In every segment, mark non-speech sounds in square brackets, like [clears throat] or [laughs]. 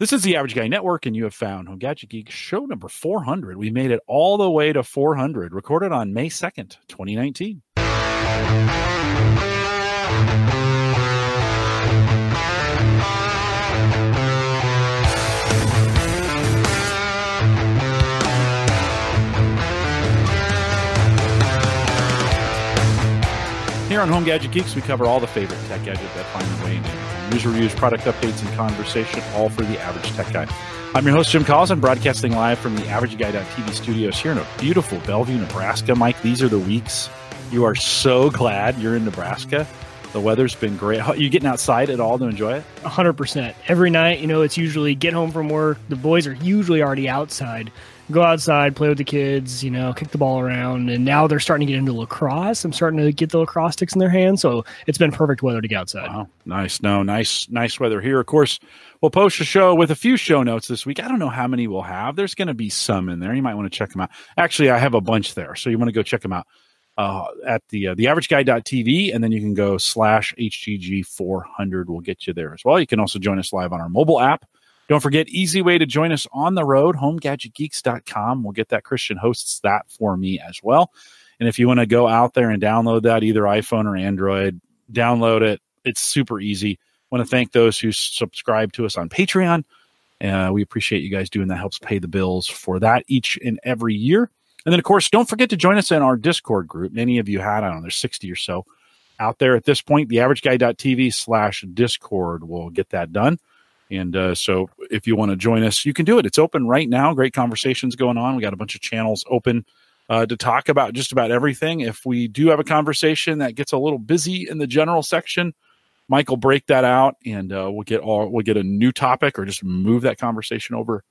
This is the Average Guy Network, and you have found Home Gadget Geek show number 400. We made it all the way to 400, recorded on May 2nd, 2019. Here on Home Gadget Geeks, we cover all the favorite tech gadgets that find their way into news reviews, product updates, and conversation, all for the average tech guy. I'm your host, Jim Collison. broadcasting live from the average AverageGuy.tv studios here in a beautiful Bellevue, Nebraska. Mike, these are the weeks you are so glad you're in Nebraska. The weather's been great. Are you getting outside at all to enjoy it? 100%. Every night, you know, it's usually get home from work. The boys are usually already outside go outside, play with the kids, you know, kick the ball around. And now they're starting to get into lacrosse. I'm starting to get the lacrosse sticks in their hands. So it's been perfect weather to get outside. Wow. Nice. No, nice, nice weather here. Of course, we'll post a show with a few show notes this week. I don't know how many we'll have. There's going to be some in there. You might want to check them out. Actually, I have a bunch there. So you want to go check them out. Uh, at the uh, theaverageguy.tv and then you can go slash hgg 400 We'll get you there as well you can also join us live on our mobile app don't forget, easy way to join us on the road, homegadgetgeeks.com. We'll get that. Christian hosts that for me as well. And if you want to go out there and download that, either iPhone or Android, download it. It's super easy. Want to thank those who subscribe to us on Patreon. Uh, we appreciate you guys doing that. Helps pay the bills for that each and every year. And then, of course, don't forget to join us in our Discord group. Many of you had, I don't know, there's 60 or so out there at this point. TheAverageGuy.tv slash Discord will get that done. And uh, so if you want to join us, you can do it. It's open right now. Great conversations going on. We got a bunch of channels open uh, to talk about just about everything. If we do have a conversation that gets a little busy in the general section, Mike will break that out and uh, we'll get all we'll get a new topic or just move that conversation over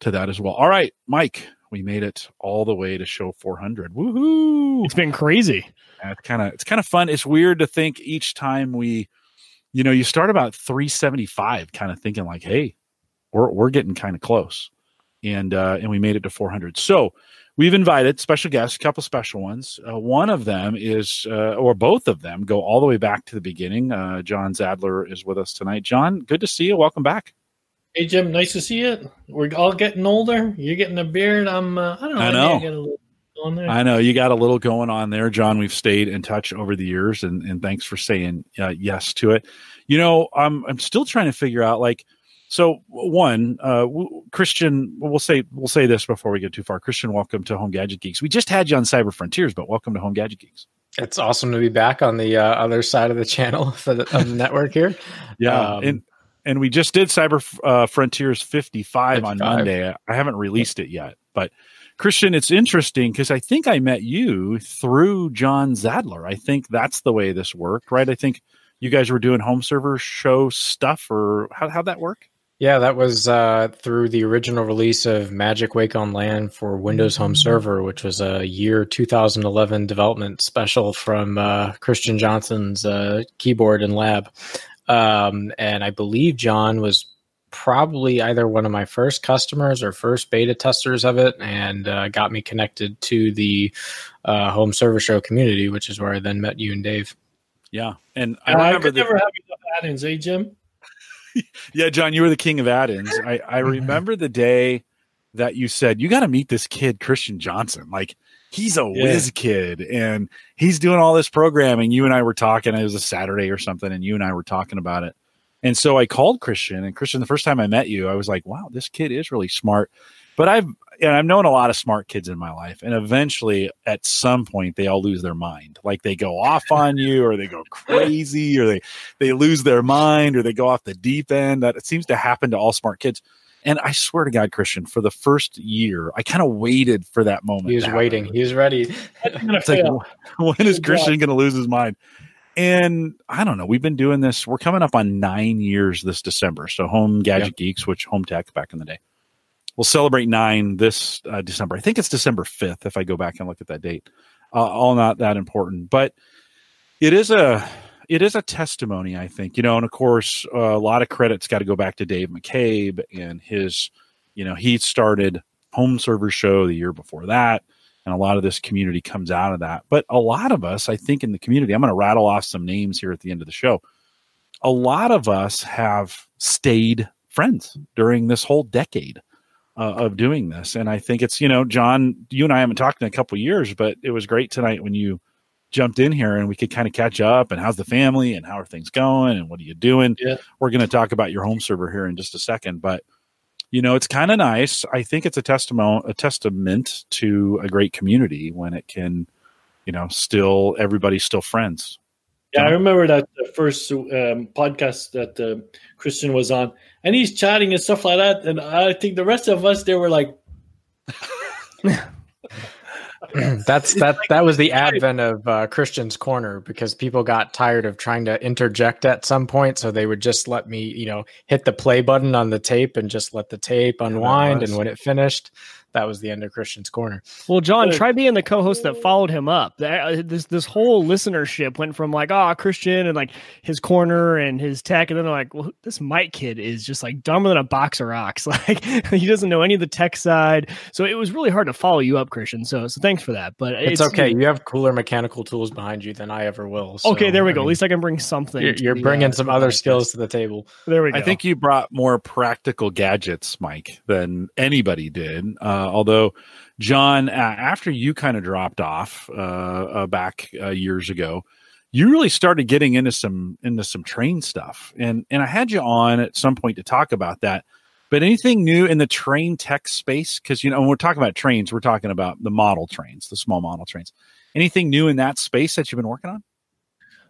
to that as well. All right, Mike, we made it all the way to show 400. Woohoo! It's been crazy. it's kind of it's kind of fun. It's weird to think each time we you know, you start about 375, kind of thinking like, hey, we're we're getting kind of close, and uh, and we made it to 400. So we've invited special guests, a couple special ones. Uh, one of them is, uh, or both of them, go all the way back to the beginning. Uh, John Zajdler is with us tonight. John, good to see you. Welcome back. Hey Jim, nice to see you. We're all getting older. You're getting a beard. I'm. Uh, I don't know. I know. I know you got a little going on there, John. We've stayed in touch over the years, and, and thanks for saying uh, yes to it. You know, I'm I'm still trying to figure out like, so one, uh, Christian, we'll say we'll say this before we get too far. Christian, welcome to Home Gadget Geeks. We just had you on Cyber Frontiers, but welcome to Home Gadget Geeks. It's awesome to be back on the uh, other side of the channel [laughs] for the, of the network here. yeah, um, and and we just did Cyber uh, Frontiers 55, 55, on Monday. I haven't released it yet, but Christian, it's interesting because I think I met you through John Zajdler. I think that's the way this worked, right? I think you guys were doing home server show stuff, or how, how'd that work? Yeah, that was uh, through the original release of Magic Wake on LAN for Windows Home mm-hmm. Server, which was a year 2011 development special from uh, Christian Johnson's uh, keyboard and lab. Um, and I believe John was probably either one of my first customers or first beta testers of it and uh, got me connected to the uh, home server show community, which is where I then met you and Dave. Yeah. And I uh, remember I could the- never have enough add-ins, eh, Jim? [laughs] yeah, John, you were the king of add-ins. I, I [laughs] remember the day that you said, you got to meet this kid, Christian Johnson. Like, he's a yeah. whiz kid and he's doing all this programming. You and I were talking, it was a Saturday or something, and you and I were talking about it. And so I called Christian, and Christian, the first time I met you, I was like, wow, this kid is really smart. But I've and I've known a lot of smart kids in my life, and eventually, at some point, they all lose their mind. Like they go off [laughs] on you, or they go crazy, or they they lose their mind, or they go off the deep end. That it seems to happen to all smart kids. And I swear to God, Christian, for the first year, I kind of waited for that moment. He was waiting. He was ready. it's like, [laughs] [laughs] when is Christian going to lose his mind? And I don't know. We've been doing this. We're coming up on nine years this December. So Home Gadget yep. Geeks, which Home Tech back in the day, we'll celebrate nine this uh, December. I think it's December fifth if I go back and look at that date. Uh, all not that important, but it is a it is a testimony. I think you know, and of course, uh, a lot of credits got to go back to Dave McCabe and his. You know, he started Home Server Show the year before that and a lot of this community comes out of that. But a lot of us, I think, in the community, I'm going to rattle off some names here at the end of the show. A lot of us have stayed friends during this whole decade uh, of doing this. And I think it's, you know, John, you and I haven't talked in a couple years, but it was great tonight when you jumped in here and we could kind of catch up and how's the family and how are things going and what are you doing? Yeah. We're going to talk about your home server here in just a second, but you know, it's kind of nice. I think it's a testament, a testament to a great community when it can, you know, still everybody's still friends. Yeah, I remember that the first um, podcast that uh, Christian was on, and he's chatting and stuff like that. And I think the rest of us, they were like, [laughs] [clears throat] That's that. That was the advent of uh, Christian's corner because people got tired of trying to interject at some point, so they would just let me, you know, hit the play button on the tape and just let the tape unwind. And when it finished, that was the end of Christian's corner. Well, John, try being the co-host that followed him up. Uh, this this whole listenership went from like, oh, Christian and like his corner and his tech, and then they're like, well, this Mike kid is just like dumber than a box of rocks. [laughs] Like he doesn't know any of the tech side. So it was really hard to follow you up, Christian. So so thanks for that. But it's, it's okay. You have cooler mechanical tools behind you than I ever will. So, okay, there we go. I mean, At least I can bring something. You're, you're bringing the, some uh, other skills to the table. There we go. I think you brought more practical gadgets, Mike, than anybody did. Uh, although John, uh, after you kind of dropped off uh, uh, back uh, years ago, you really started getting into some into some train stuff, and and I had you on at some point to talk about that. But anything new in the train tech space? Because you know when we're talking about trains, we're talking about the model trains, the small model trains. Anything new in that space that you've been working on?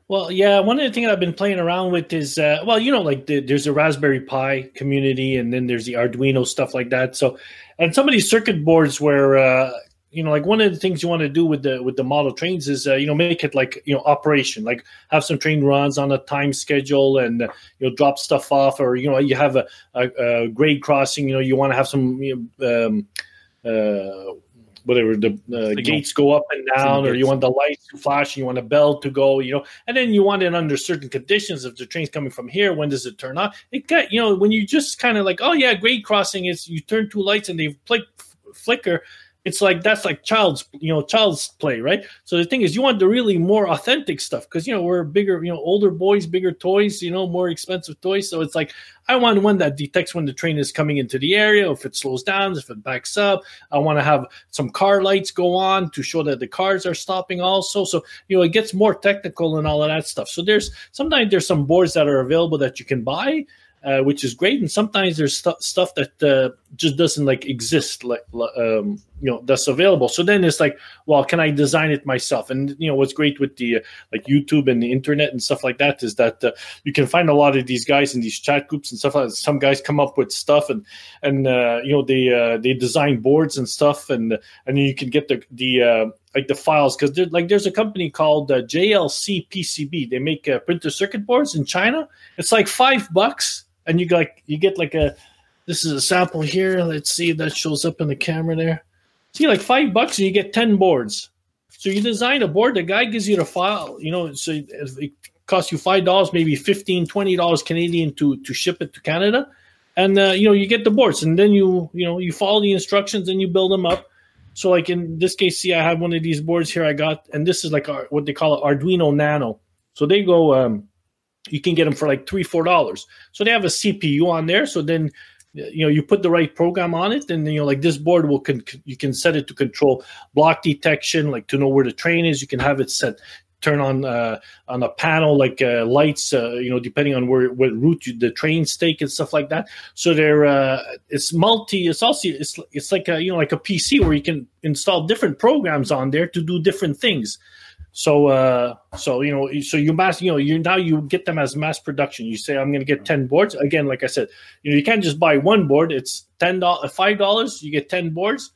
Well, yeah, one of the things I've been playing around with is, uh, well, you know, like the, there's a Raspberry Pi community, and then there's the Arduino stuff like that. So, and some of these circuit boards where, uh, you know, like one of the things you want to do with the with the model trains is, uh, you know, make it like you know operation, like have some train runs on a time schedule, and uh, you know, drop stuff off, or you know, you have a, a, a grade crossing, you know, you want to have some. You know, um, uh, whatever the uh, gates go up and down, or you want the lights to flash, you want a bell to go, you know, and then you want it under certain conditions. If the train's coming from here, when does it turn on? It got you know when you just kind of like, oh yeah, grade crossing is you turn two lights and they flick, flicker it's like that's like child's you know child's play right? So the thing is you want the really more authentic stuff because you know we're bigger you know older boys bigger toys you know more expensive toys. So it's like i want one that detects when the train is coming into the area if it slows down if it backs up. I want to have some car lights go on to show that the cars are stopping also. So you know it gets more technical and all of that stuff. So there's sometimes there's some boards that are available that you can buy uh, which is great. And sometimes there's st- stuff that uh, just doesn't like exist, like um, you know, that's available. So then it's like, well, can I design it myself? And you know, what's great with the uh, like YouTube and the internet and stuff like that is that uh, you can find a lot of these guys in these chat groups and stuff. Like that. Some guys come up with stuff and and uh, you know they they design boards and stuff, and and you can get the the like the files because like there's a company called uh, JLC PCB. They make uh, printer circuit boards in China. It's like five bucks and you like you get like a this is a sample here. Let's see that shows up in the camera there. See, like five bucks and you get ten boards. So you design a board. The guy gives you the file. You know, so it costs you five dollars, maybe 15 20 dollars Canadian to to ship it to Canada, and uh, you know you get the boards, and then you you know you follow the instructions and you build them up. So like in this case, see, I have one of these boards here. I got, and this is like our, what they call it Arduino Nano. So they go. Um, you can get them for like three four dollars. So they have a cpu on there. So then you know you put the right program on it and then you know like this board will con- you can set it to control block detection like to know where the train is. You can have it set turn on uh, on a panel like uh, lights uh, you know depending on where what route you, the trains take and stuff like that. So they're uh, it's multi it's also it's it's like a you know like a pc where you can install different programs on there to do different things so, uh, so you know, so you mass, you know, you now you get them as mass production. You say, I'm going to get ten boards. Again, like I said, you know, you can't just buy one board. It's ten dollars, five dollars. You get ten boards,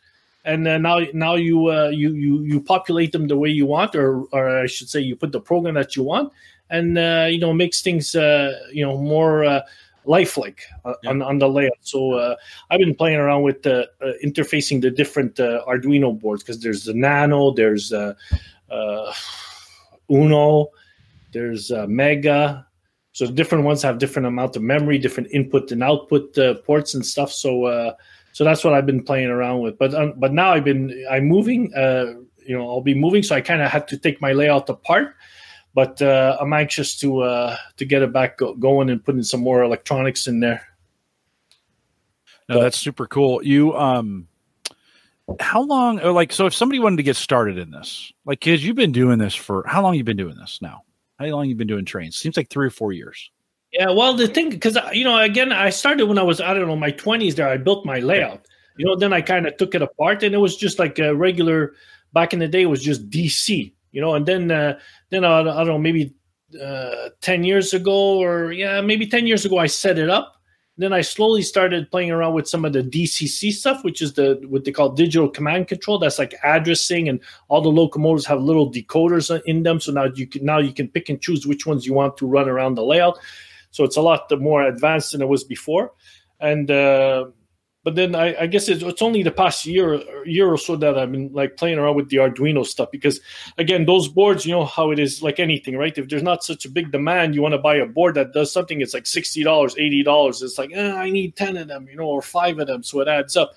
and uh, now now you uh, you you you populate them the way you want, or or I should say, you put the program that you want, and uh, you know, makes things uh, you know more. Uh, lifelike uh, yeah. on, on the layout. So uh, I've been playing around with uh, uh interfacing the different uh, Arduino boards because there's the Nano, there's uh, Uno, there's uh, Mega. So different ones have different amount of memory, different input and output uh, ports and stuff. So uh, so that's what I've been playing around with. But um, but now I've been I'm moving. Uh, you know, I'll be moving, so I kind of had to take my layout apart. But uh, I'm anxious to uh, to get it back go- going and putting some more electronics in there. No, that's super cool. You um how long or like so if somebody wanted to get started in this, like cuz you've been doing this for how long you've been doing this now? How long you've been doing trains? Seems like 3 or 4 years. Yeah, well, the thing cuz you know, again, I started when I was I don't know, my 20s there. I built my layout. You know, then I kind of took it apart and it was just like a regular back in the day it was just DC, you know, and then uh then I, I don't know, maybe uh 10 years ago or yeah, maybe 10 years ago I set it up then I slowly started playing around with some of the DCC stuff, which is the what they call digital command control. That's like addressing, and all the locomotives have little decoders in them. So now you can now you can pick and choose which ones you want to run around the layout. So it's a lot more advanced than it was before. And uh, but then I, I guess it's, it's, only the past year year or so that I've been like playing around with the Arduino stuff because again those boards you know how it is like anything right? If there's not such a big demand you want to buy a board that does something it's like sixty dollars eighty dollars it's like eh, I need ten of them you know or five of them so it adds up.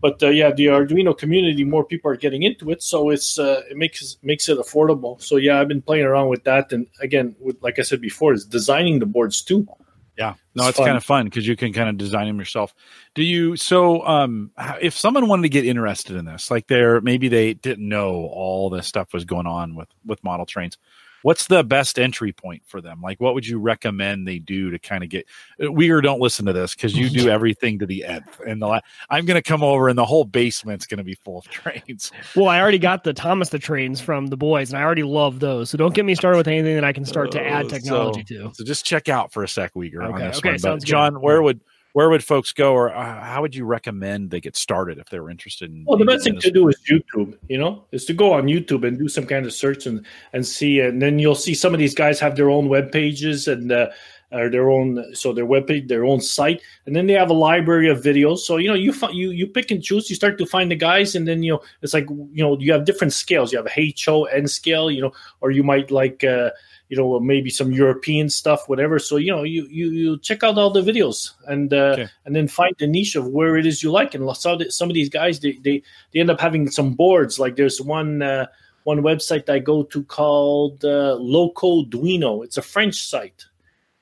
But uh, yeah the Arduino community more people are getting into it so it's uh, it makes makes it affordable. So yeah I've been playing around with that and again with, like I said before is designing the boards too yeah, no, it's, it's kind of fun because you can kind of design them yourself. Do you? So, um, if someone wanted to get interested in this, like they're maybe they didn't know all this stuff was going on with with model trains, what's the best entry point for them? Like, what would you recommend they do to kind of get? Uh, Wieger, don't listen to this because you do [laughs] everything to the nth. And the la- I'm going to come over, and the whole basement's going to be full of [laughs] trains. Well, I already got the Thomas the trains from the boys, and I already love those. So don't get me started with anything that I can start to add technology so, to. So just check out for a sec, Wieger, okay, on this okay, one. But John, where would where would folks go or uh, how would you recommend they get started if they were interested in well the best thing to do is youtube you know is to go on youtube and do some kind of search and and see and then you'll see some of these guys have their own web pages and uh, or their own so their web page their own site. And then they have a library of videos. So you know you you you pick and choose. You start to find the guys and then you know it's like you know you have different scales. You have a ho n scale you know or you might like uh you know maybe some European stuff, whatever. So you know you you, you check out all the videos and uh, okay. and then find the niche of where it is you like. And some of these guys they they, they end up having some boards. Like there's one. Uh, one website I go to called uh, Locoduino. It's a French site,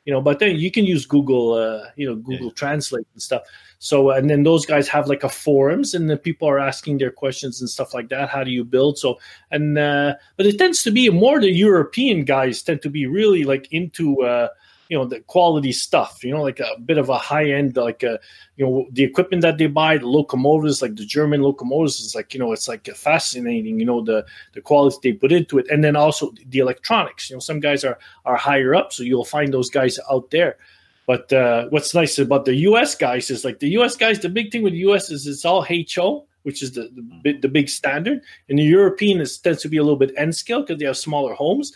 you know, but then you can use Google, uh, you know, Google yeah. Translate and stuff. So, and then those guys have like a forums, and then people are asking their questions and stuff like that. How do you build? So, and uh, but it tends to be more the European guys tend to be really like into. Uh, you know the quality stuff you know like a bit of a high end like a you know the equipment that they buy the locomotives like the german locomotives is like you know it's like fascinating you know the the quality they put into it and then also the electronics you know some guys are are higher up so you'll find those guys out there but uh, what's nice about the U.S. guys is like the U.S. guys. The big thing with the U.S. is it's all HO, which is the the, the big standard, and the European is tends to be a little bit N scale because they have smaller homes.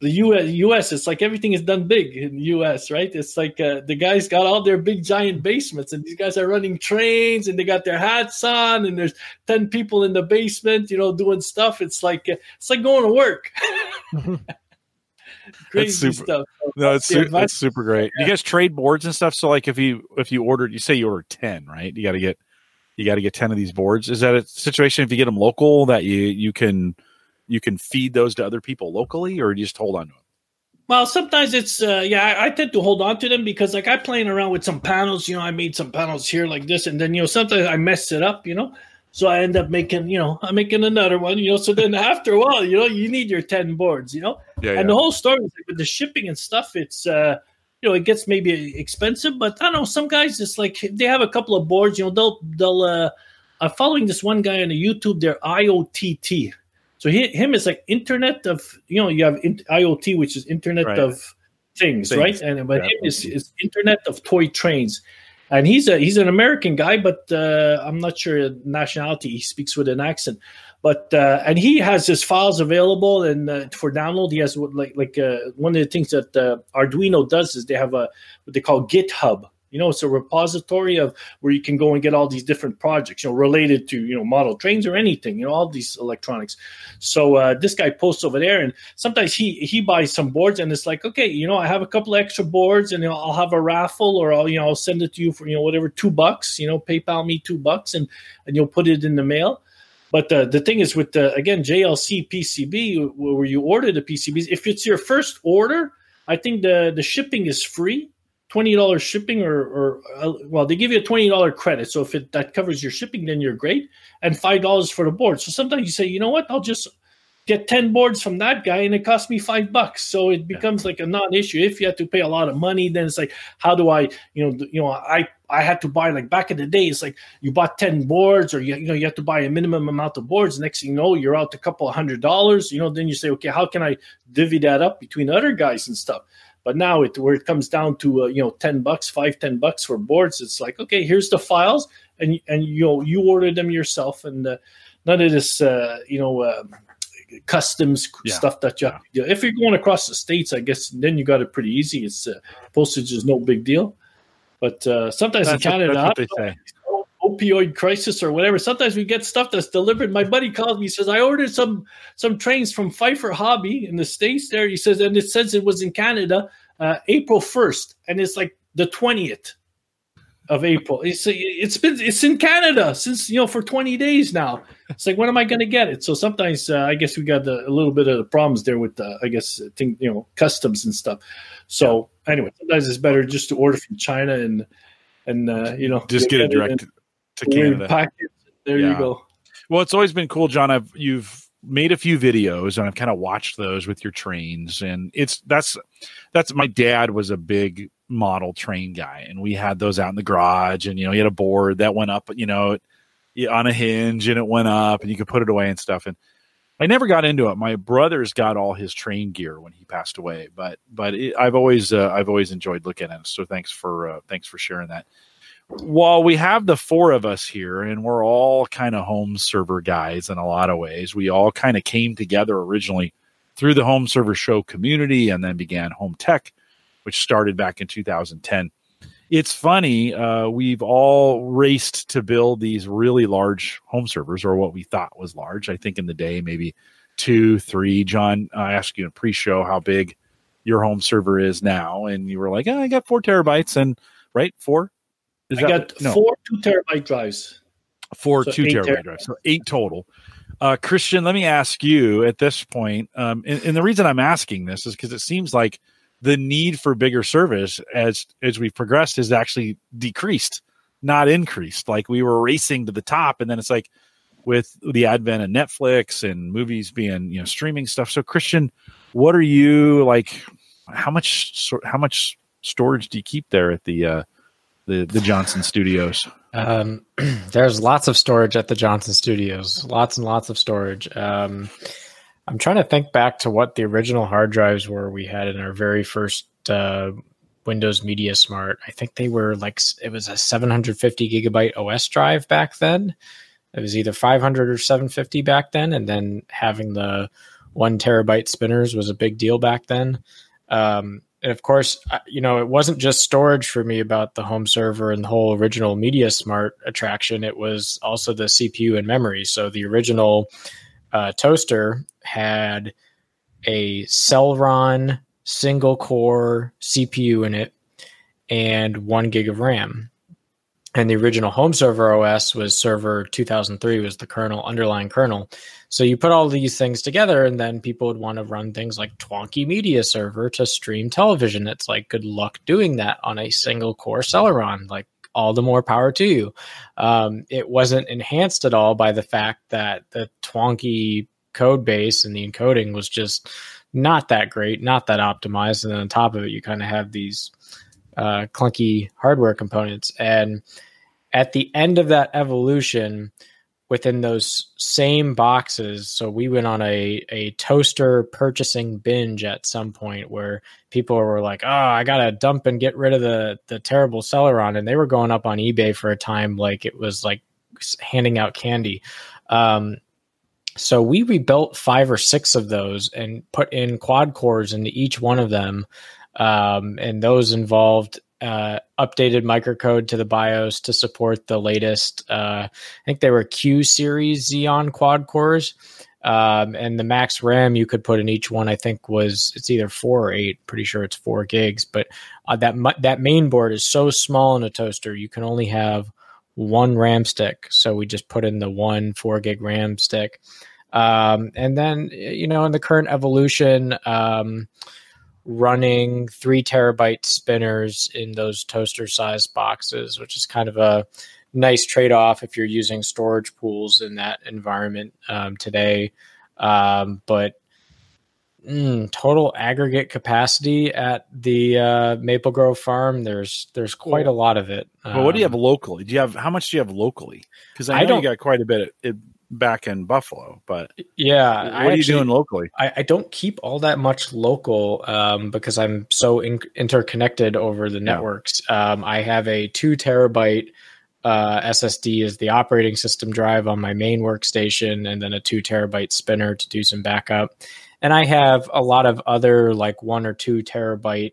The U.S. US it's like everything is done big in the U.S. Right? It's like uh, the guys got all their big giant basements, and these guys are running trains, and they got their hats on, and there's ten people in the basement, you know, doing stuff. It's like uh, it's like going to work. [laughs] crazy super, stuff. no, it's, su- that's super great. Yeah. You guys trade boards and stuff. So like if you if you ordered, you say you ordered ten, right? You got to get you got to get ten of these boards. Is that a situation if you get them local that you you can you can feed those to other people locally, or you just hold on to them? Well, sometimes it's uh, yeah. I, I, tend to hold on to them because like I'm playing around with some panels. You know, I made some panels here like this, and then you know sometimes I mess it up. You know, so I end up making, you know, I'm making another one, you know. So then after a while, you know, you need your 10 boards, you know. Yeah, and yeah. the whole story with the shipping and stuff, it's uh you know, it gets maybe expensive, but I don't know, some guys it's like they have a couple of boards, you know, they'll they'll uh I'm following this one guy on the YouTube, they're IOTT. So he, him is like Internet of, you know, you have in, IoT, which is Internet right. of things, things, right? And but yeah. him is, is Internet of toy trains and he's a he's an American guy, but uh, I'm not sure nationality. He speaks with an accent, but uh, and he has his files available and uh, for download. He has like like uh, one of the things that uh, Arduino does is they have a what they call GitHub, you know, it's a repository of where you can go and get all these different projects, you know, related to you know model trains or anything, you know, all these electronics. So uh, this guy posts over there, and sometimes he he buys some boards, and it's like, okay, you know, I have a couple extra boards, and you know, I'll have a raffle, or I'll you know I'll send it to you for you know whatever two bucks, you know, PayPal me two bucks, and and you'll put it in the mail. But uh, the thing is with the again JLC PCB where you order the PCBs, if it's your first order, I think the the shipping is free twenty dollars shipping, or or uh, well, they give you a twenty dollar credit. So if it that covers your shipping, then you're great, and five dollars for the board. So sometimes you say, you know what, I'll just get 10 boards from that guy and it cost me five bucks so it becomes yeah. like a non-issue if you have to pay a lot of money then it's like how do i you know you know i i had to buy like back in the day it's like you bought 10 boards or you, you know you have to buy a minimum amount of boards next thing you know you're out a couple of hundred dollars you know then you say okay how can i divvy that up between other guys and stuff but now it where it comes down to uh, you know 10 bucks 5 10 bucks for boards it's like okay here's the files and and you know you order them yourself and uh, none of this uh, you know uh, customs yeah. stuff that you have to do. If you're going across the states, I guess then you got it pretty easy. It's uh, postage is no big deal. But uh, sometimes that's in Canada, what, what they say. Opioid crisis or whatever. Sometimes we get stuff that's delivered. My buddy calls me, says I ordered some some trains from Pfeiffer Hobby in the states. There, he says, and it says it was in Canada, uh, April first, and it's like the twentieth of April. It's it's been it's in Canada since you know for 20 days now. It's like when am I going to get it? So sometimes uh, I guess we got the, a little bit of the problems there with the I guess think you know customs and stuff. So yeah. anyway, sometimes it's better just to order from China and and uh, you know just get it direct to Canada. There yeah. you go. Well, it's always been cool, John. I've you've made a few videos and I've kind of watched those with your trains and it's that's that's my dad was a big model train guy and we had those out in the garage and you know he had a board that went up you know on a hinge and it went up and you could put it away and stuff and I never got into it. My brother's got all his train gear when he passed away, but but it, I've always uh, I've always enjoyed looking at it. So thanks for uh, thanks for sharing that. While we have the four of us here, and we're all kind of home server guys in a lot of ways, we all kind of came together originally through the home server show community, and then began Home Tech which started back in 2010. It's funny, uh, we've all raced to build these really large home servers, or what we thought was large. I think in the day, maybe two, three. John, I asked you in pre-show how big your home server is now, and you were like, oh, "I got four terabytes," and right, four. Is I that, got no. four two terabyte drives. Four so two terabyte, terabyte drives, so eight total. Uh, Christian, let me ask you at this point, um, and, and the reason I'm asking this is because it seems like the need for bigger service as as we've progressed has actually decreased, not increased. Like we were racing to the top, and then it's like with the advent of Netflix and movies being you know streaming stuff. So Christian, what are you like? How much how much storage do you keep there at the uh, the the Johnson Studios? Um, [clears throat] there's lots of storage at the Johnson Studios. Lots and lots of storage. Um, I'm trying to think back to what the original hard drives were we had in our very first uh, Windows Media Smart. I think they were like it was a 750 gigabyte OS drive back then. It was either 500 or 750 back then, and then having the one terabyte spinners was a big deal back then. Um, and of course, you know, it wasn't just storage for me about the home server and the whole original Media Smart attraction. It was also the CPU and memory. So the original uh, toaster had a Celeron single core CPU in it and one gig of RAM. And the original home server OS was server 2003 was the kernel underlying kernel. So you put all these things together, and then people would want to run things like Twonky Media Server to stream television. It's like good luck doing that on a single core Celeron. Like all the more power to you. Um, it wasn't enhanced at all by the fact that the Twonky code base and the encoding was just not that great, not that optimized. And on top of it, you kind of have these uh, clunky hardware components. And at the end of that evolution, within those same boxes. So we went on a, a toaster purchasing binge at some point where people were like, oh, I got to dump and get rid of the, the terrible Celeron. And they were going up on eBay for a time like it was like handing out candy. Um, so we rebuilt five or six of those and put in quad cores into each one of them. Um, and those involved uh, updated microcode to the BIOS to support the latest. Uh, I think they were Q series Xeon quad cores. Um, and the max RAM you could put in each one, I think, was it's either four or eight. Pretty sure it's four gigs. But uh, that that main board is so small in a toaster, you can only have one RAM stick. So we just put in the one four gig RAM stick. Um, and then, you know, in the current evolution, um, running three terabyte spinners in those toaster sized boxes, which is kind of a nice trade off if you're using storage pools in that environment um, today. Um, but mm, total aggregate capacity at the uh, Maple Grove farm, there's there's quite a lot of it. Well, what do you have Um, locally? Do you have how much do you have locally? Because I I know don't- you got quite a bit at, at- back in Buffalo, but Yeah, what I are you doing locally? I, I don't keep all that much local um, because I'm so in- interconnected over the Yeah. networks. Um, I have a two terabyte uh, SSD as the operating system drive on my main workstation, and then a two terabyte spinner to do some backup. And I have a lot of other like one or two terabyte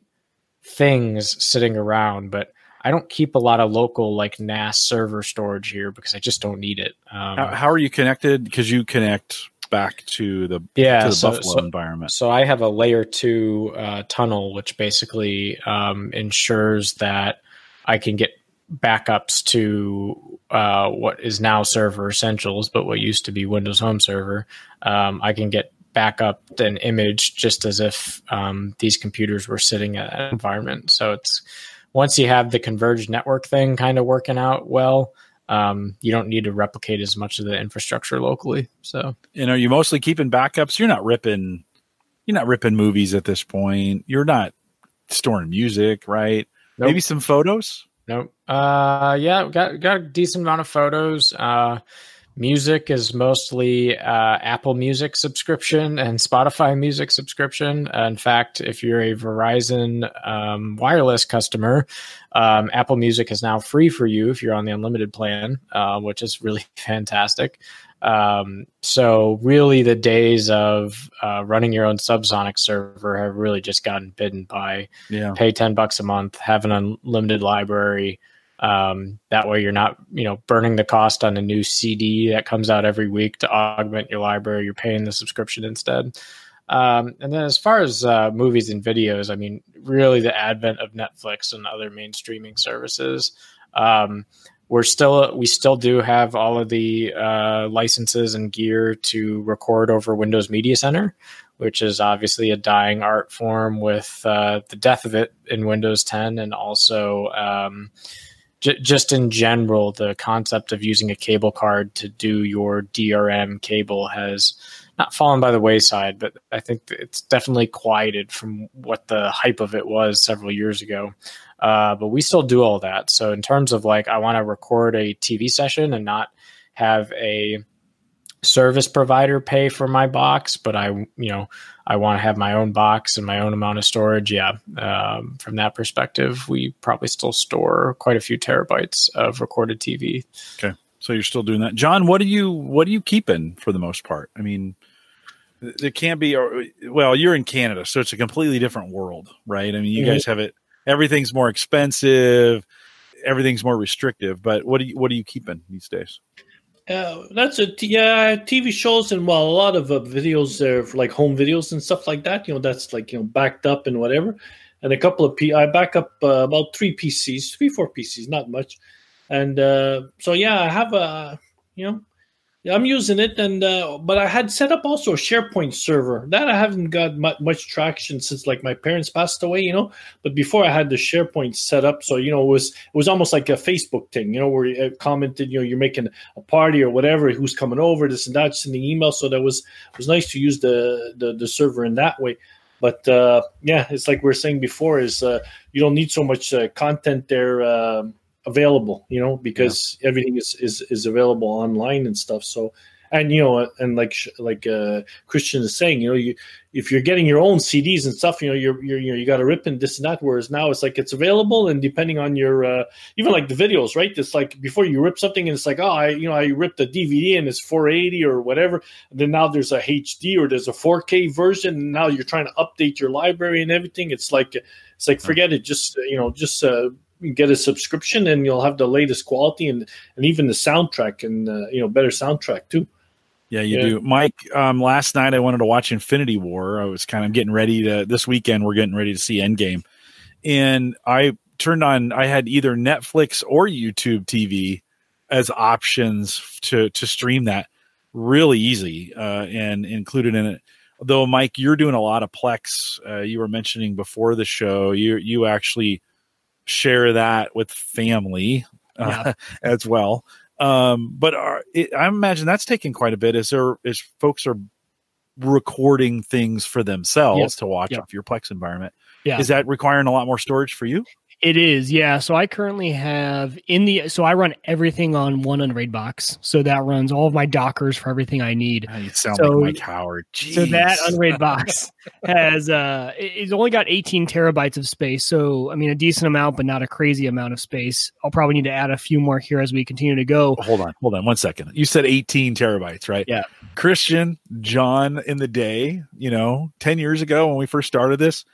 things sitting around, but I don't keep a lot of local like NAS server storage here because I just don't need it. Um, How, how are you connected? Because you connect back to the yeah, to the so- Buffalo so- environment. So I have a layer two uh, tunnel, which basically um, ensures that I can get backups to uh, what is now Server Essentials, but what used to be Windows Home Server. Um, I can get backup an image just as if um, these computers were sitting at an environment. So it's once you have the converged network thing kind of working out well. Um, you don't need to replicate as much of the infrastructure locally. So And are you mostly keeping backups? You're not ripping. You're not ripping movies at this point. You're not storing music, right? Nope. Maybe some photos. Nope. Uh, yeah, got got a decent amount of photos. Uh, music is mostly uh, Apple Music subscription and Spotify Music subscription. Uh, in fact, if you're a Verizon um, wireless customer, um, Apple Music is now free for you if you're on the unlimited plan, uh, which is really [laughs] fantastic. Um, so really, the days of uh, running your own subsonic server have really just gotten bitten by Yeah. pay 10 bucks a month have an unlimited library um, that way you're not you know burning the cost on a new cd that comes out every week to augment your library. You're paying the subscription instead. Um, and then as far as uh, movies and videos i mean really the advent of netflix and other main streaming services um, we're still we still do have all of the uh, licenses and gear to record over windows media center which is obviously a dying art form with uh, the death of it in Windows 10, and also um, j- just in general, the concept of using a cable card to do your DRM cable has not fallen by the wayside, but I think it's definitely quieted from what the hype of it was several years ago. Uh, but we still do all that. So in terms of like, I want to record a TV session and not have a service provider pay for my box, but I, you know, I want to have my own box and my own amount of storage. Yeah, um, from that perspective, we probably still store quite a few terabytes of recorded TV. Okay, so you're still doing that, John. What are you What are you keeping for the most part? I mean, there can't be. Or well, you're in Canada, so it's a completely different world, right? I mean, you Mhm. guys have it. Everything's more expensive. Everything's more restrictive. But what are you What are you keeping these days? Uh, that's a t- yeah TV shows and well a lot of uh, videos there like home videos and stuff like that. You know that's like you know backed up and whatever, and a couple of P. I back up uh, about three PCs, three four PCs, not much, and uh, so yeah I have a you know I'm using it and uh, but I had set up also a SharePoint server that I haven't got mu- much traction since like my parents passed away, you know. But before I had the SharePoint set up, so you know it was it was almost like a Facebook thing, you know, where you uh, commented, you know, you're making a party or whatever, who's coming over, this and that, sending email. So that was was nice to use the the, the server in that way. But uh, yeah, it's like we are saying before, is uh, you don't need so much uh, content there um available, you know, because everything is, is is available online and stuff. So and you know, and like like uh, Christian is saying, you know, you if you're getting your own CDs and stuff, you know, you're, you're you know you got to rip and this and that. Whereas now it's like it's available, and depending on your uh, even like the videos, right? It's like before you rip something, and it's like, oh, I you know I ripped a DVD and it's 480 or whatever. And then now there's a HD or there's a 4K version, and now you're trying to update your library and everything. It's like it's like forget it. Just you know, just uh, get a subscription, and you'll have the latest quality and and even the soundtrack and uh, you know better soundtrack too. Yeah, you Yeah. do, Mike. Um, last night I wanted to watch Infinity War. I was kind of getting ready to. This weekend we're getting ready to see Endgame, and I turned on. I had either Netflix or YouTube TV as options to to stream that really easy uh, and included in it. though, Mike, you're doing a lot of Plex. Uh, you were mentioning before the show, you you actually share that with family uh, Yeah. [laughs] as well. Um, but are, it, I imagine that's taking quite a bit. Is there is folks are recording things for themselves Yep. to watch Yep. off your Plex environment? Yeah. Is that requiring a lot more storage for you? It is, yeah. So I currently have in the so I run everything on one Unraid box. So that runs all of my Dockers for everything I need. Ah, You sound So- like Mike Howard. So that. Unraid box [laughs] has uh it's only got 18 terabytes of space. So I mean a decent amount, but not a crazy amount of space. I'll probably need to add a few more here as we continue to go. hold on, hold on one second. You said 18 terabytes, right? Yeah. Christian, John in the day, you know, 10 years ago when we first started this,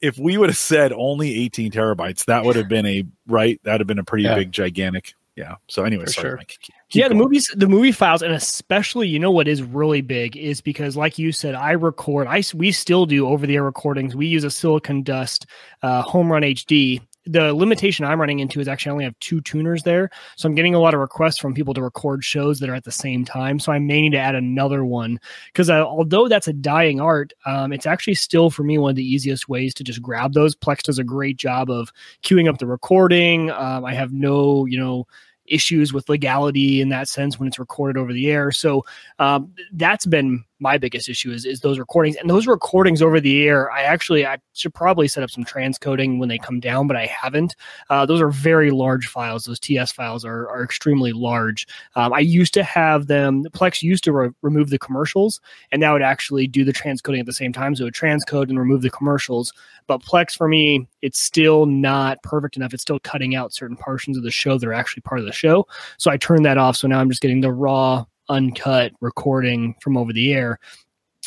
if we would have said only 18 terabytes, that would have been a right, that would have been a pretty Yeah. big gigantic. Yeah. So anyway, sorry, sure. Mike. Yeah, the movies, the movie files, and especially, you know, what is really big is because, like you said, I record. I we still do over the air recordings. We use a Silicon Dust uh, Home Run HD. The limitation I'm running into is actually I only have two tuners there, so I'm getting a lot of requests from people to record shows that are at the same time. So I may need to add another one because although that's a dying art, um, it's actually still for me one of the easiest ways to just grab those. Plex does a great job of queuing up the recording. Um, I have no, you know issues with legality in that sense when it's recorded over the air. So um, that's been my biggest issue is, is those recordings and those recordings over the air. I actually I should probably set up some transcoding when they come down, but I haven't. Uh, those are very large files. Those TS files are, are extremely large. Um, I used to have them. Plex used to re- remove the commercials, and that would actually do the transcoding at the same time. So it transcode and remove the commercials. But Plex for me, it's still not perfect enough. It's still cutting out certain portions of the show that are actually part of the show. So I turned that off. So now I'm just getting the raw, uncut recording from over the air.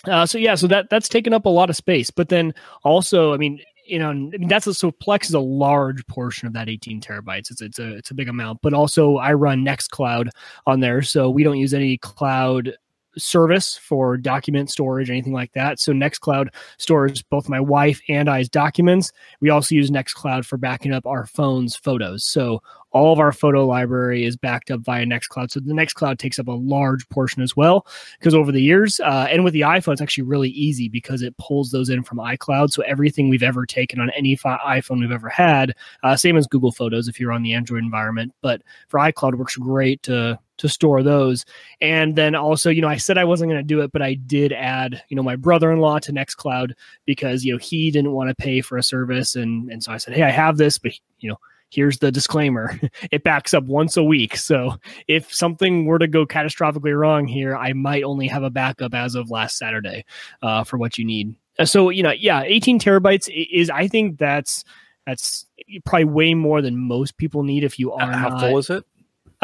Uh, so yeah, so that that's taken up a lot of space. But then also, I mean, you know, I mean that's a, so Plex is a large portion of that 18 terabytes. It's it's a it's a big amount. But also, I run Nextcloud on there, so we don't use any cloud service for document storage anything like that. So nextcloud stores both my wife and i's documents. We also use nextcloud for backing up our phones photos. So all of our photo library is backed up via nextcloud. So the nextcloud takes up a large portion as well because over the years uh, and with the iphone it's actually really easy because it pulls those in from icloud. So everything we've ever taken on any fi- iphone we've ever had uh, same as google photos if you're on the android environment. But for icloud works great to to store those. And then also you know i said i wasn't going to do it but i did add you know my brother-in-law to nextcloud because you know he didn't want to pay for a service. And and so i said hey i have this but you know here's the disclaimer. [laughs] It backs up once a week. So if something were to go catastrophically wrong here i might only have a backup as of last saturday uh, for what you need. Uh, so you know yeah 18 terabytes is i think that's that's probably way more than most people need if you are How not, full is it?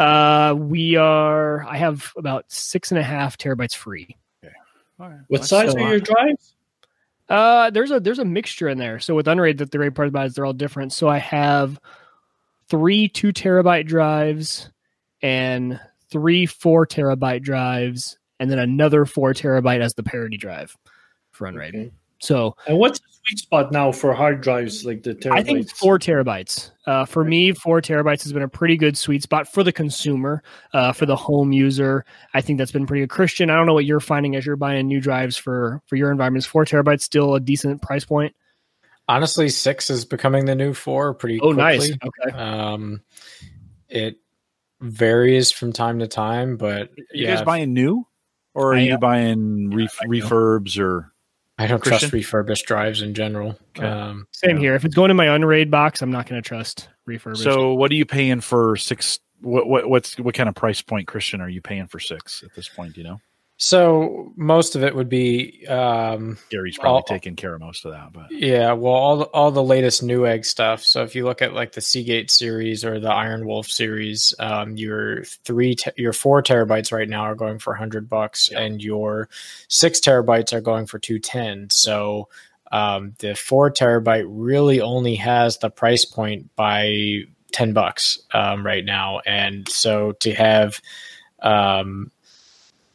Uh, we are. I have about six and a half terabytes free. All right. What That's size so are your drives? Uh, there's a there's a mixture in there. So with Unraid, that the great part about it is they're all different. So I have three two terabyte drives and three four terabyte drives, and then another four terabyte as the parity drive for Unraid. Okay. So And what's the sweet spot now for hard drives like the terabytes? I think four terabytes. Uh, for me, four terabytes has been a pretty good sweet spot for the consumer. Uh, for the home user, I think that's been pretty good. Christian, I don't know what you're finding as you're buying new drives for for your environment. Is four terabytes still a decent price point? Honestly, six is becoming the new four pretty Oh, quickly. nice. Okay. Um, it varies from time to time, but You yeah, guys buying new, or are I, you buying ref- I refurbs or? I don't Christian? trust refurbished drives in general. Okay. Um, Same Yeah. here. If it's going in my Unraid box, I'm not going to trust refurbished. So, what are you paying for six? What what what's what kind of price point, Christian? Are you paying for six at this point? You know, so most of it would be um, Gary's probably All- taking care of most of that, but Yeah, well, all the, all the latest Newegg stuff. So if you look at like the Seagate series or the Iron Wolf series, um, your three, te- your four terabytes right now are going for hundred bucks, Yeah. and your six terabytes are going for two ten. So um, the four terabyte really only has the price point by ten bucks um, right now, and so to have um,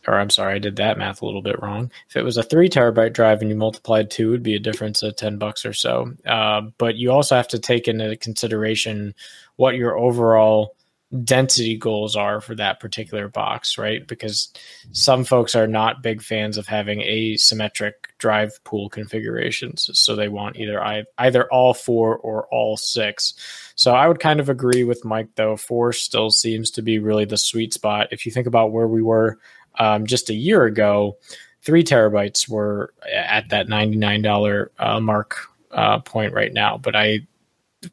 or I'm sorry, I did that math a little bit wrong. If it was a three terabyte drive and you multiplied two, it'd be a difference of 10 bucks or so. Uh, but you also have to take into consideration what your overall density goals are for that particular box, right? Because some folks are not big fans of having asymmetric drive pool configurations, so they want either either all four or all six. So I would kind of agree with Mike though. Four still seems to be really the sweet spot. If you think about where we were um, just a year ago, three terabytes were at that ninety nine dollar uh, mark uh, point right now, but I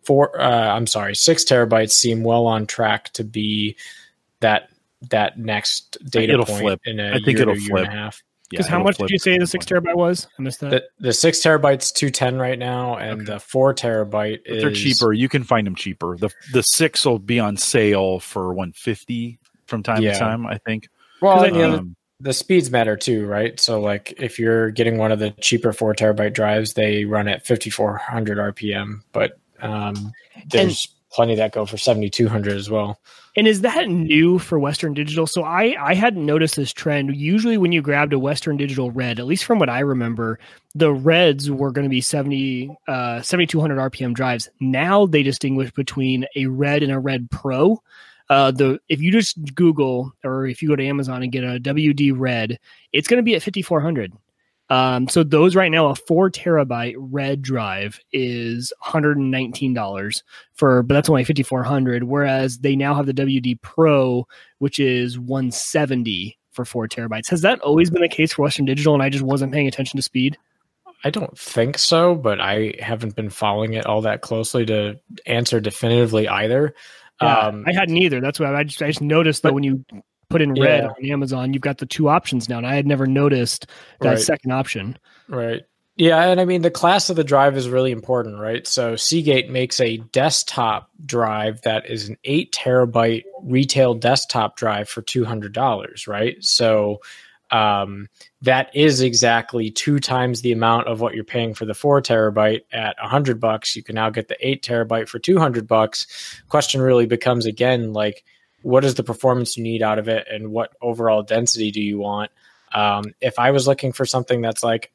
four uh, i'm sorry six terabytes seem well on track to be that that next data it'll point flip. in a I think year it'll to year flip. and a half Because Yeah, how much did you say the six terabyte was? I missed that. the, the six terabytes 210 right now and the four terabyte is they're cheaper. You can find them cheaper. The the six will be on sale for one fifty from time Yeah. to time. I think. Well 'Cause I and the, other- Um, the speeds matter too right so like if you're getting one of the cheaper four terabyte drives they run at 5400 rpm but um, there's plenty that go for 7200 as well And is that new for Western Digital? So I I hadn't noticed this trend. Usually, when you grabbed a Western Digital Red, at least from what I remember, the Reds were going to be 70 uh 7200 RPM drives. Now they distinguish between a Red and a Red Pro. Uh, the if you just Google or if you go to Amazon and get a WD Red, it's going to be at 5400. Um, so those right now, a four terabyte red drive is $119 for, but that's only 5400. Whereas they now have the WD Pro, which is 170 for four terabytes. Has that always been the case for Western Digital, and I just wasn't paying attention to speed? I don't think so, but I haven't been following it all that closely to answer definitively either. Yeah, um, I hadn't either. That's why I just I just noticed that when you put in red Yeah. on Amazon, you've got the two options now, and I had never noticed that Right. second option. Right. Yeah, and I mean the class of the drive is really important, right? So Seagate makes a desktop drive that is an eight terabyte retail desktop drive for two hundred dollars, right? So um, that is exactly two times the amount of what you're paying for the four terabyte at a hundred bucks. You can now get the eight terabyte for two hundred bucks. Question really becomes again like, what is the performance you need out of it, and what overall density do you want? Um, if I was looking for something that's like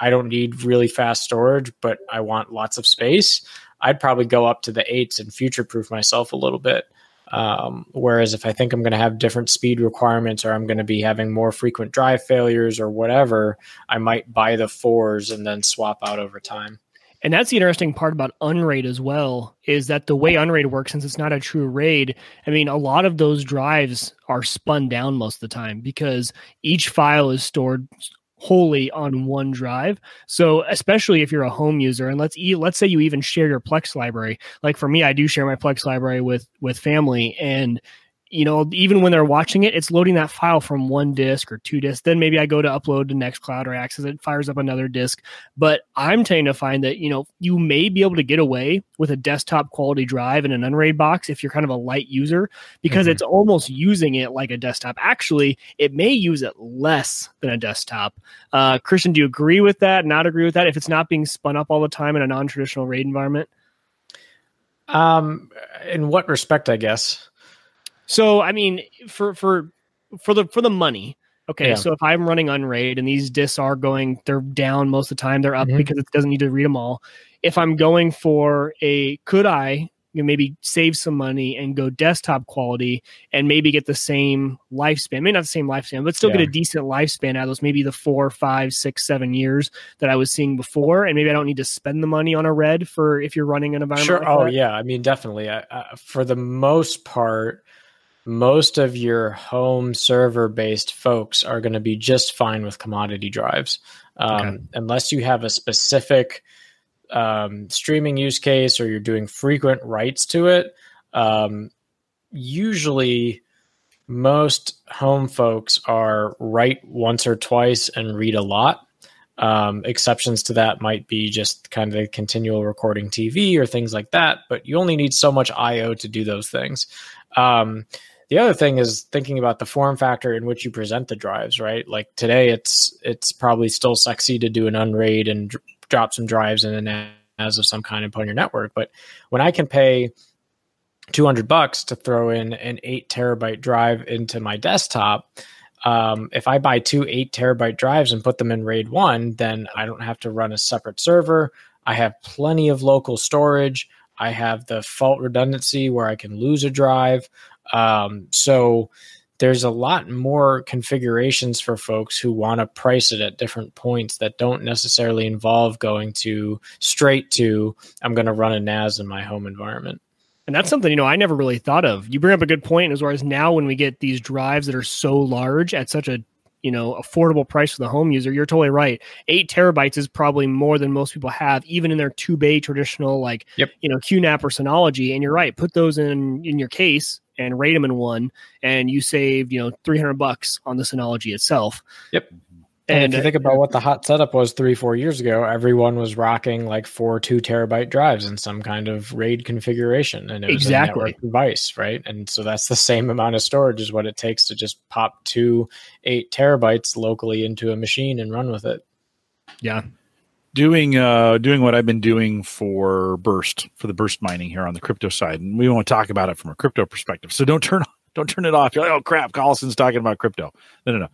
I don't need really fast storage, but I want lots of space, I'd probably go up to the eights and future proof myself a little bit. Um, whereas if I think I'm going to have different speed requirements or I'm going to be having more frequent drive failures or whatever, I might buy the fours and then swap out over time. And that's the interesting part about Unraid as well, is that the way Unraid works, since it's not a true RAID, I mean, a lot of those drives are spun down most of the time because each file is stored wholly on one drive. So especially if you're a home user, and let's let's say you even share your Plex library. Like for me, I do share my Plex library with with family, and you know, even when they're watching it, it's loading that file from one disk or two disks. Then maybe I go to upload to Nextcloud or Access, it fires up another disk. But I'm tending to find that, you know, you may be able to get away with a desktop quality drive in an Unraid box if you're kind of a light user, because Mhm. it's almost using it like a desktop. Actually, it may use it less than a desktop. Uh, Christian, do you agree with that? Not agree with that? If it's not being spun up all the time in a non traditional RAID environment? Um, in what respect, I guess? So I mean, for for for the for the money. Okay, Yeah. so if I'm running Unraid and these disks are going, they're down most of the time. They're up Mhm. because it doesn't need to read them all. If I'm going for a, could I you know, maybe save some money and go desktop quality and maybe get the same lifespan? Maybe not the same lifespan, but still Yeah. get a decent lifespan out of those. Maybe the four, five, six, seven years that I was seeing before, and maybe I don't need to spend the money on a red for if you're running an environment. Sure. like oh, that. yeah. I mean, definitely. Uh, uh, for the most part, most of your home server based folks are going to be just fine with commodity drives. Um, Okay. Unless you have a specific um, streaming use case or you're doing frequent writes to it. Um, usually, most home folks are write once or twice and read a lot. Um, exceptions to that might be just kind of continual recording TV or things like that, but you only need so much I/O to do those things. Um, the other thing is thinking about the form factor in which you present the drives, right? Like today, it's it's probably still sexy to do an unraid and dr- drop some drives in a NAS of some kind and put on your network. But when I can pay 200 bucks to throw in an eight terabyte drive into my desktop, um, if I buy two eight terabyte drives and put them in RAID 1, then I don't have to run a separate server. I have plenty of local storage. I have the fault redundancy where I can lose a drive. Um, so there's a lot more configurations for folks who want to price it at different points that don't necessarily involve going to straight to I'm going to run a NAS in my home environment. And that's something, you know, I never really thought of. You bring up a good point as far as now when we get these drives that are so large at such a you know affordable price for the home user you're totally right eight terabytes is probably more than most people have even in their two bay traditional like yep. you know qnap or synology and you're right put those in in your case and RAID them in one and you saved you know 300 bucks on the synology itself yep and, and if you uh, think about what the hot setup was three, four years ago, everyone was rocking like four two terabyte drives in some kind of RAID configuration, and it was exactly. a device, right? And so that's the same amount of storage as what it takes to just pop two eight terabytes locally into a machine and run with it. Yeah, doing uh doing what I've been doing for burst for the burst mining here on the crypto side, and we want to talk about it from a crypto perspective. So don't turn [laughs] don't turn it off. You're like, oh crap, Collison's talking about crypto. No, no, no.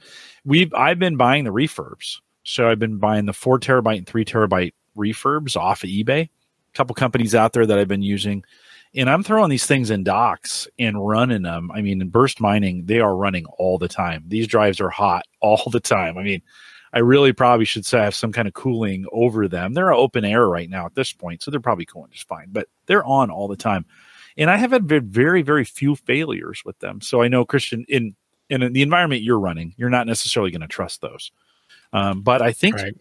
We've I've been buying the refurbs. So I've been buying the four terabyte and three terabyte refurbs off of eBay. A couple companies out there that I've been using. And I'm throwing these things in docks and running them. I mean, in burst mining, they are running all the time. These drives are hot [laughs] all the time. I mean, I really probably should say have some kind of cooling over them. They're open air right now at this point, so they're probably cooling just fine, but they're on all the time and I have had very, very few failures with them. So I know Christian in in the environment you're running, you're not necessarily going to trust those. Um, but I think right.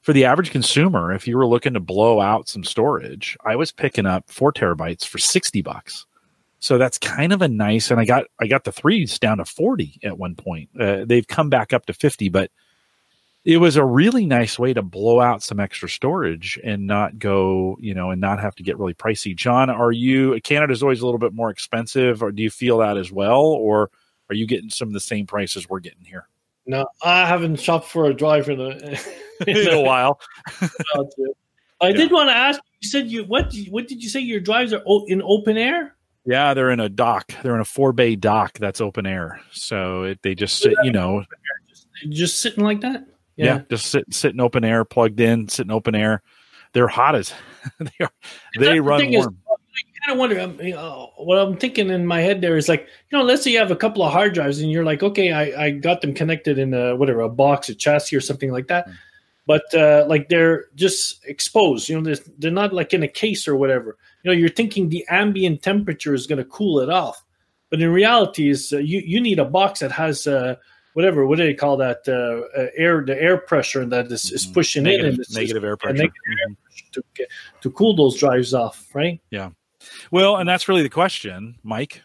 for the average consumer, if you were looking to blow out some storage, I was picking up four terabytes for sixty bucks. So that's kind of a nice. And I got I got the threes down to forty at one point. Uh, they've come back up to fifty, but it was a really nice way to blow out some extra storage and not go, you know, and not have to get really pricey. John, are you Canada's always a little bit more expensive, or do you feel that as well, or are you getting some of the same prices we're getting here? No, I haven't shopped for a drive in a in, [laughs] in a, while. [laughs] I yeah. did want to ask. You said you what? What did you say? Your drives are oh, in open air? Yeah, they're in a dock. They're in a four bay dock that's open air. So it, they just sit, you know, just, just sitting like that. Yeah. yeah, just sit sit open air, plugged in, sitting open air. They're hot as [laughs] they are. They run warm. Is, I kind of wonder um, what I'm thinking in my head. There is like, you know, let's say you have a couple of hard drives and you're like, okay, I, I got them connected in a whatever a box, a chassis, or something like that. Mm. But uh, like they're just exposed. You know, they're, they're not like in a case or whatever. You know, you're thinking the ambient temperature is going to cool it off, but in reality, is uh, you you need a box that has. Whatever what do they call that uh, uh, air the air pressure that is, is mm-hmm. pushing negative, in and negative air pressure, negative mm-hmm. air pressure to, get, to cool those drives off right yeah well and that's really the question mike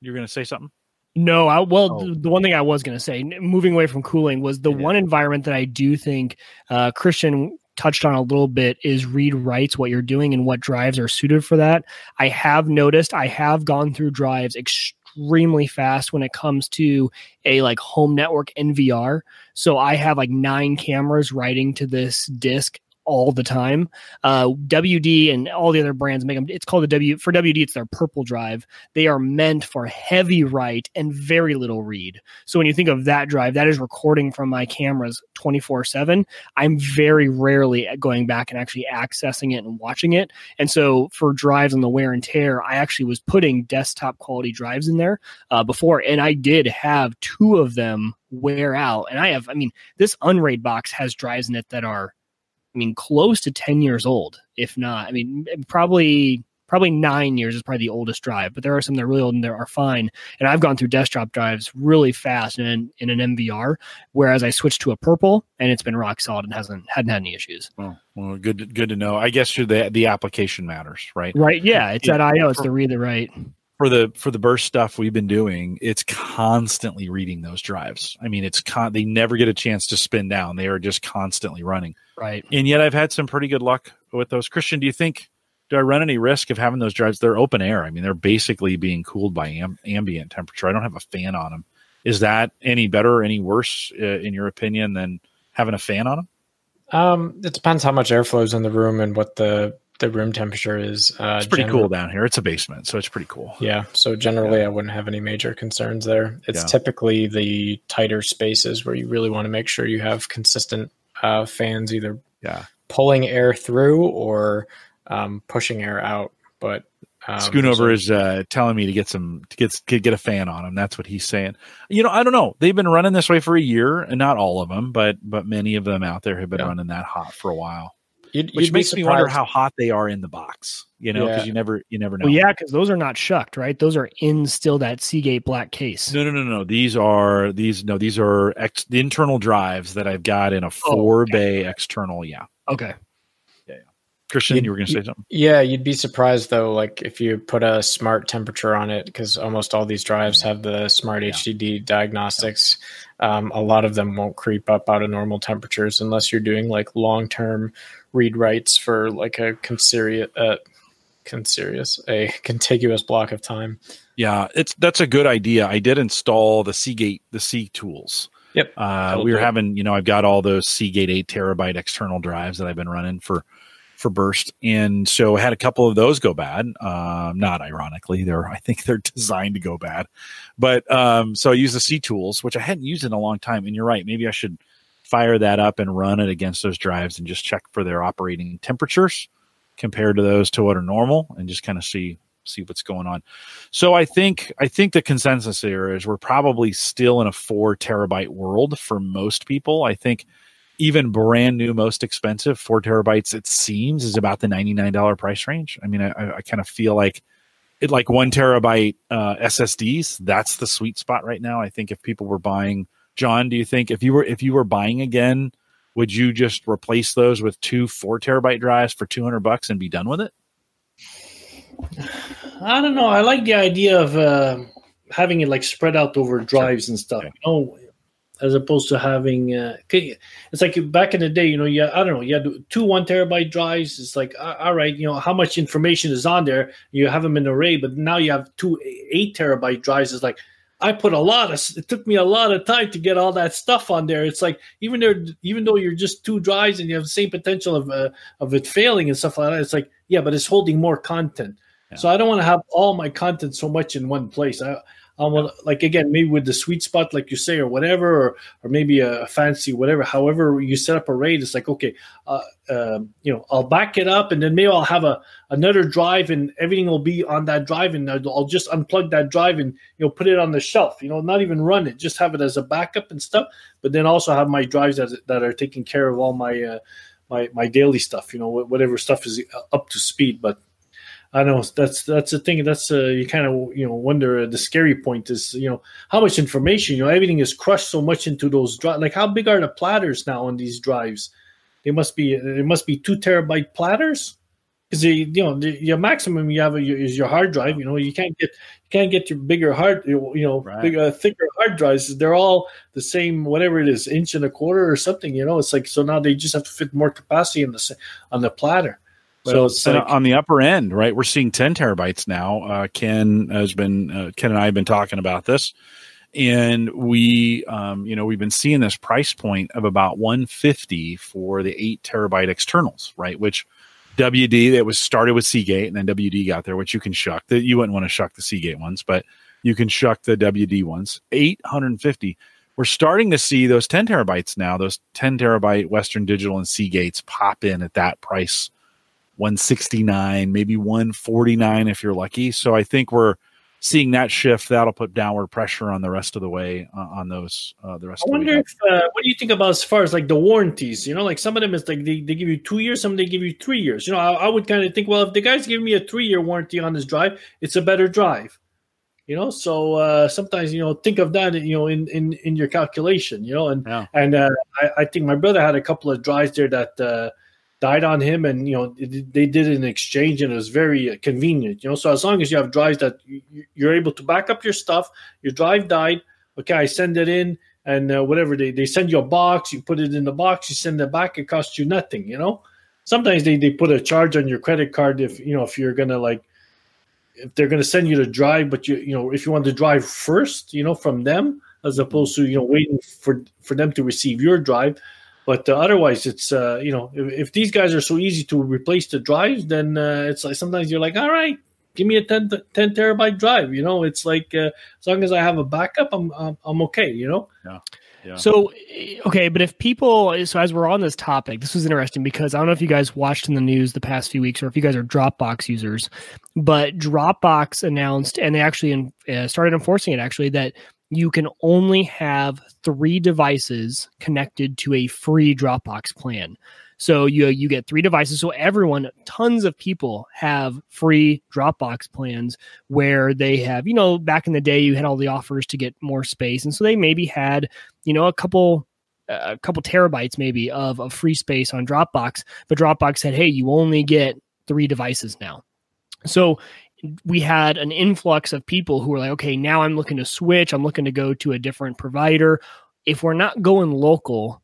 you're going to say something no, I, well, oh. the one thing I was going to say, moving away from cooling, was the yeah. one environment that I do think uh, Christian touched on a little bit is read writes what you're doing and what drives are suited for that. I have noticed I have gone through drives extremely extremely fast when it comes to a like home network NVR. So I have like nine cameras writing to this disk all the time. Uh, WD and all the other brands make them. It's called the W for WD. It's their purple drive. They are meant for heavy write and very little read. So when you think of that drive, that is recording from my cameras twenty four seven. I'm very rarely going back and actually accessing it and watching it. And so for drives on the wear and tear, I actually was putting desktop quality drives in there uh, before, and I did have two of them wear out. And I have, I mean, this Unraid box has drives in it that are I mean, close to 10 years old, if not. I mean, probably probably nine years is probably the oldest drive, but there are some that are really old and they are fine. And I've gone through desktop drives really fast in, in an NVR, whereas I switched to a purple and it's been rock solid and hasn't hadn't had any issues. Oh, well, good good to know. I guess the the application matters, right? Right. Yeah, it's that IO. It's the read the right for the for the burst stuff we've been doing, it's constantly reading those drives. I mean, it's con- they never get a chance to spin down. They are just constantly running. Right. And yet I've had some pretty good luck with those. Christian, do you think do I run any risk of having those drives? They're open air. I mean, they're basically being cooled by am- ambient temperature. I don't have a fan on them. Is that any better or any worse uh, in your opinion than having a fan on them? Um, it depends how much airflow is in the room and what the the room temperature is. Uh, it's pretty cool down here. It's a basement, so it's pretty cool. Yeah. So generally, yeah. I wouldn't have any major concerns there. It's yeah. typically the tighter spaces where you really want to make sure you have consistent uh, fans, either yeah pulling air through or um, pushing air out. But Um, Schoonover so- is uh, telling me to get some to get to get a fan on him. That's what he's saying. You know, I don't know. They've been running this way for a year, and not all of them, but but many of them out there have been Yeah. running that hot for a while. You'd, Which you'd makes me wonder how hot they are in the box. You know, because Yeah. you never you never know. Well, yeah, because those are not shucked, right? Those are in still that Seagate black case. No, no, no, no. These are these no. These are ex, the internal drives that I've got in a four bay external. Yeah, Okay. Yeah, yeah. Christian, You- you were going to say something. Yeah, you'd be surprised though, like if you put a smart temperature on it, because almost all these drives have the smart Yeah. HDD diagnostics. Um, a lot of them won't creep up out of normal temperatures unless you're doing like long term read writes for like a conserious, uh, conserious, a contiguous block of time. Yeah, it's that's a good idea. I did install the Seagate the SeaTools. Yep. Uh, we were it. having, you know, I've got all those Seagate eight terabyte external drives that I've been running for for burst, and so I had a couple of those go bad. Um, not ironically, they're I think they're [laughs] designed to go bad, but um, so I use the SeaTools, which I hadn't used in a long time. And you're right, maybe I should fire that up and run it against those drives and just check for their operating temperatures compared to those to what are normal, and just kind of see see what's going on. So I think I think the consensus here is we're probably still in a four terabyte world for most people. I think even brand new, most expensive four terabytes, it seems, is about the ninety nine dollar price range. I mean, I, I kind of feel like it like one terabyte uh, SSDs. That's the sweet spot right now. I think if people were buying, John, do you think if you were if you were buying again, would you just replace those with two four terabyte drives for two hundred bucks and be done with it? I don't know. I like the idea of uh, having it like spread out over drives and stuff. Okay. You know, as opposed to having uh, it's like back in the day. You know, yeah, I don't know. You had two one terabyte drives. It's like uh, all right, you know, how much information is on there? You have them in array, but now you have two eight terabyte drives. It's like I put a lot of. It took me a lot of time to get all that stuff on there. It's like even there, even though you're just two drives and you have the same potential of uh, of it failing and stuff like that. It's like yeah, but it's holding more content. Yeah. So I don't want to have all my content so much in one place. I I want like again maybe with the sweet spot like you say or whatever or or maybe a, fancy whatever. However you set up a RAID, it's like okay, uh, um, you know I'll back it up and then maybe I'll have a another drive and everything will be on that drive and I'll I'll just unplug that drive and you know put it on the shelf. You know not even run it, just have it as a backup and stuff. But then also have my drives that that are taking care of all my uh, my my daily stuff. You know whatever stuff is up to speed, but. I know that's that's the thing. That's uh, you kind of you know wonder. Uh, the scary point is you know how much information. You know everything is crushed so much into those drives. Like how big are the platters now on these drives? They must be it must be two terabyte platters because you know the, your maximum you have is your hard drive. You know you can't get you can't get your bigger hard you know Right. bigger thicker hard drives. They're all the same whatever it is inch and a quarter or something. You know it's like so now they just have to fit more capacity in the on the platter. So it's like on the upper end, right? We're seeing 10 terabytes now. Uh, Ken has been, uh, Ken and I have been talking about this, and we, um, you know, we've been seeing this price point of about 150 for the eight terabyte externals, right? Which WD that was started with Seagate, and then WD got there, which you can shuck. That you wouldn't want to shuck the Seagate ones, but you can shuck the WD ones. 850. We're starting to see those 10 terabytes now. Those 10 terabyte Western Digital and Seagates pop in at that price 169, maybe 149 if you're lucky. So I think we're seeing that shift. That'll put downward pressure on the rest of the way uh, on those. Uh, the rest. I of wonder the way if uh, what do you think about as far as like the warranties? You know, like some of them is like they, they give you two years, some they give you three years. You know, I, I would kind of think, well, if the guy's giving me a three year warranty on this drive, it's a better drive. You know, so uh, sometimes you know think of that you know in in in your calculation. You know, and Yeah. and uh, I, I think my brother had a couple of drives there that uh, died on him, and you know they did an exchange, and it was very convenient. You know, so as long as you have drives that you, you- you're able to back up your stuff, your drive died. Okay, I send it in and uh, whatever they, they send you a box you put it in the box you send it back it costs you nothing you know sometimes they, they put a charge on your credit card if you know if you're gonna like if they're gonna send you the drive but you you know if you want to drive first you know from them as opposed to you know waiting for for them to receive your drive but uh, otherwise it's uh you know if, if these guys are so easy to replace the drives then uh, it's like sometimes you're like all right give me a 10, 10 terabyte drive. You know, it's like uh, as long as I have a backup, I'm I'm, I'm okay. You know. Yeah. Yeah. So, okay, but if people, so as we're on this topic, this was interesting because I don't know if you guys watched in the news the past few weeks or if you guys are Dropbox users, but Dropbox announced and they actually uh, started enforcing it actually that you can only have three devices connected to a free Dropbox plan. So you you get three devices. So everyone, tons of people have free Dropbox plans where they have, you know, back in the day you had all the offers to get more space, and so they maybe had, you know, a couple uh, a couple terabytes maybe of, of free space on Dropbox, but Dropbox said, hey, you only get three devices now. So we had an influx of people who were like, okay, now I'm looking to switch. I'm looking to go to a different provider. If we're not going local,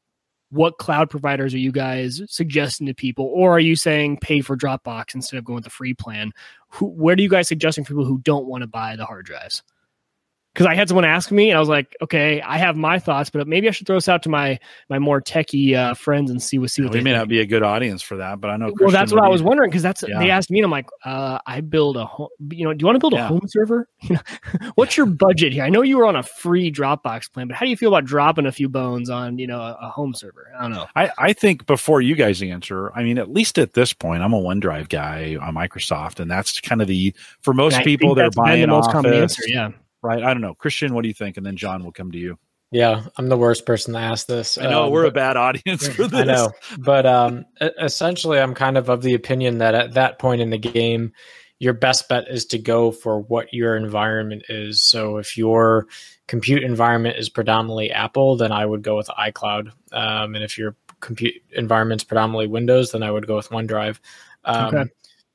what cloud providers are you guys suggesting to people or are you saying pay for dropbox instead of going with the free plan who, where are you guys suggesting for people who don't want to buy the hard drives because I had someone ask me, and I was like, okay, I have my thoughts, but maybe I should throw this out to my my more techie uh, friends and see what see what we they may think. not be a good audience for that, but I know. Well, Christian that's what I was wondering because that's Yeah. they asked me, and I'm like, uh, I build a home. You know, do you want to build a home server? [laughs] You know, what's your budget here? I know you were on a free Dropbox plan, but how do you feel about dropping a few bones on you know a, a home server? I don't know. I, I think before you guys answer, I mean, at least at this point, I'm a OneDrive guy on Microsoft, and that's kind of the for most people they're buying the most Office, common answer. Yeah. Right? I don't know, Christian, what do you think? And then John will come to you. Yeah, I'm the worst person to ask this. I know Um, we're a bad audience for this. [laughs] I know, but um, essentially, I'm kind of of the opinion that at that point in the game, your best bet is to go for what your environment is. So if your compute environment is predominantly Apple, then I would go with iCloud. Um, and if your compute environment's predominantly Windows, then I would go with OneDrive. Um, Okay.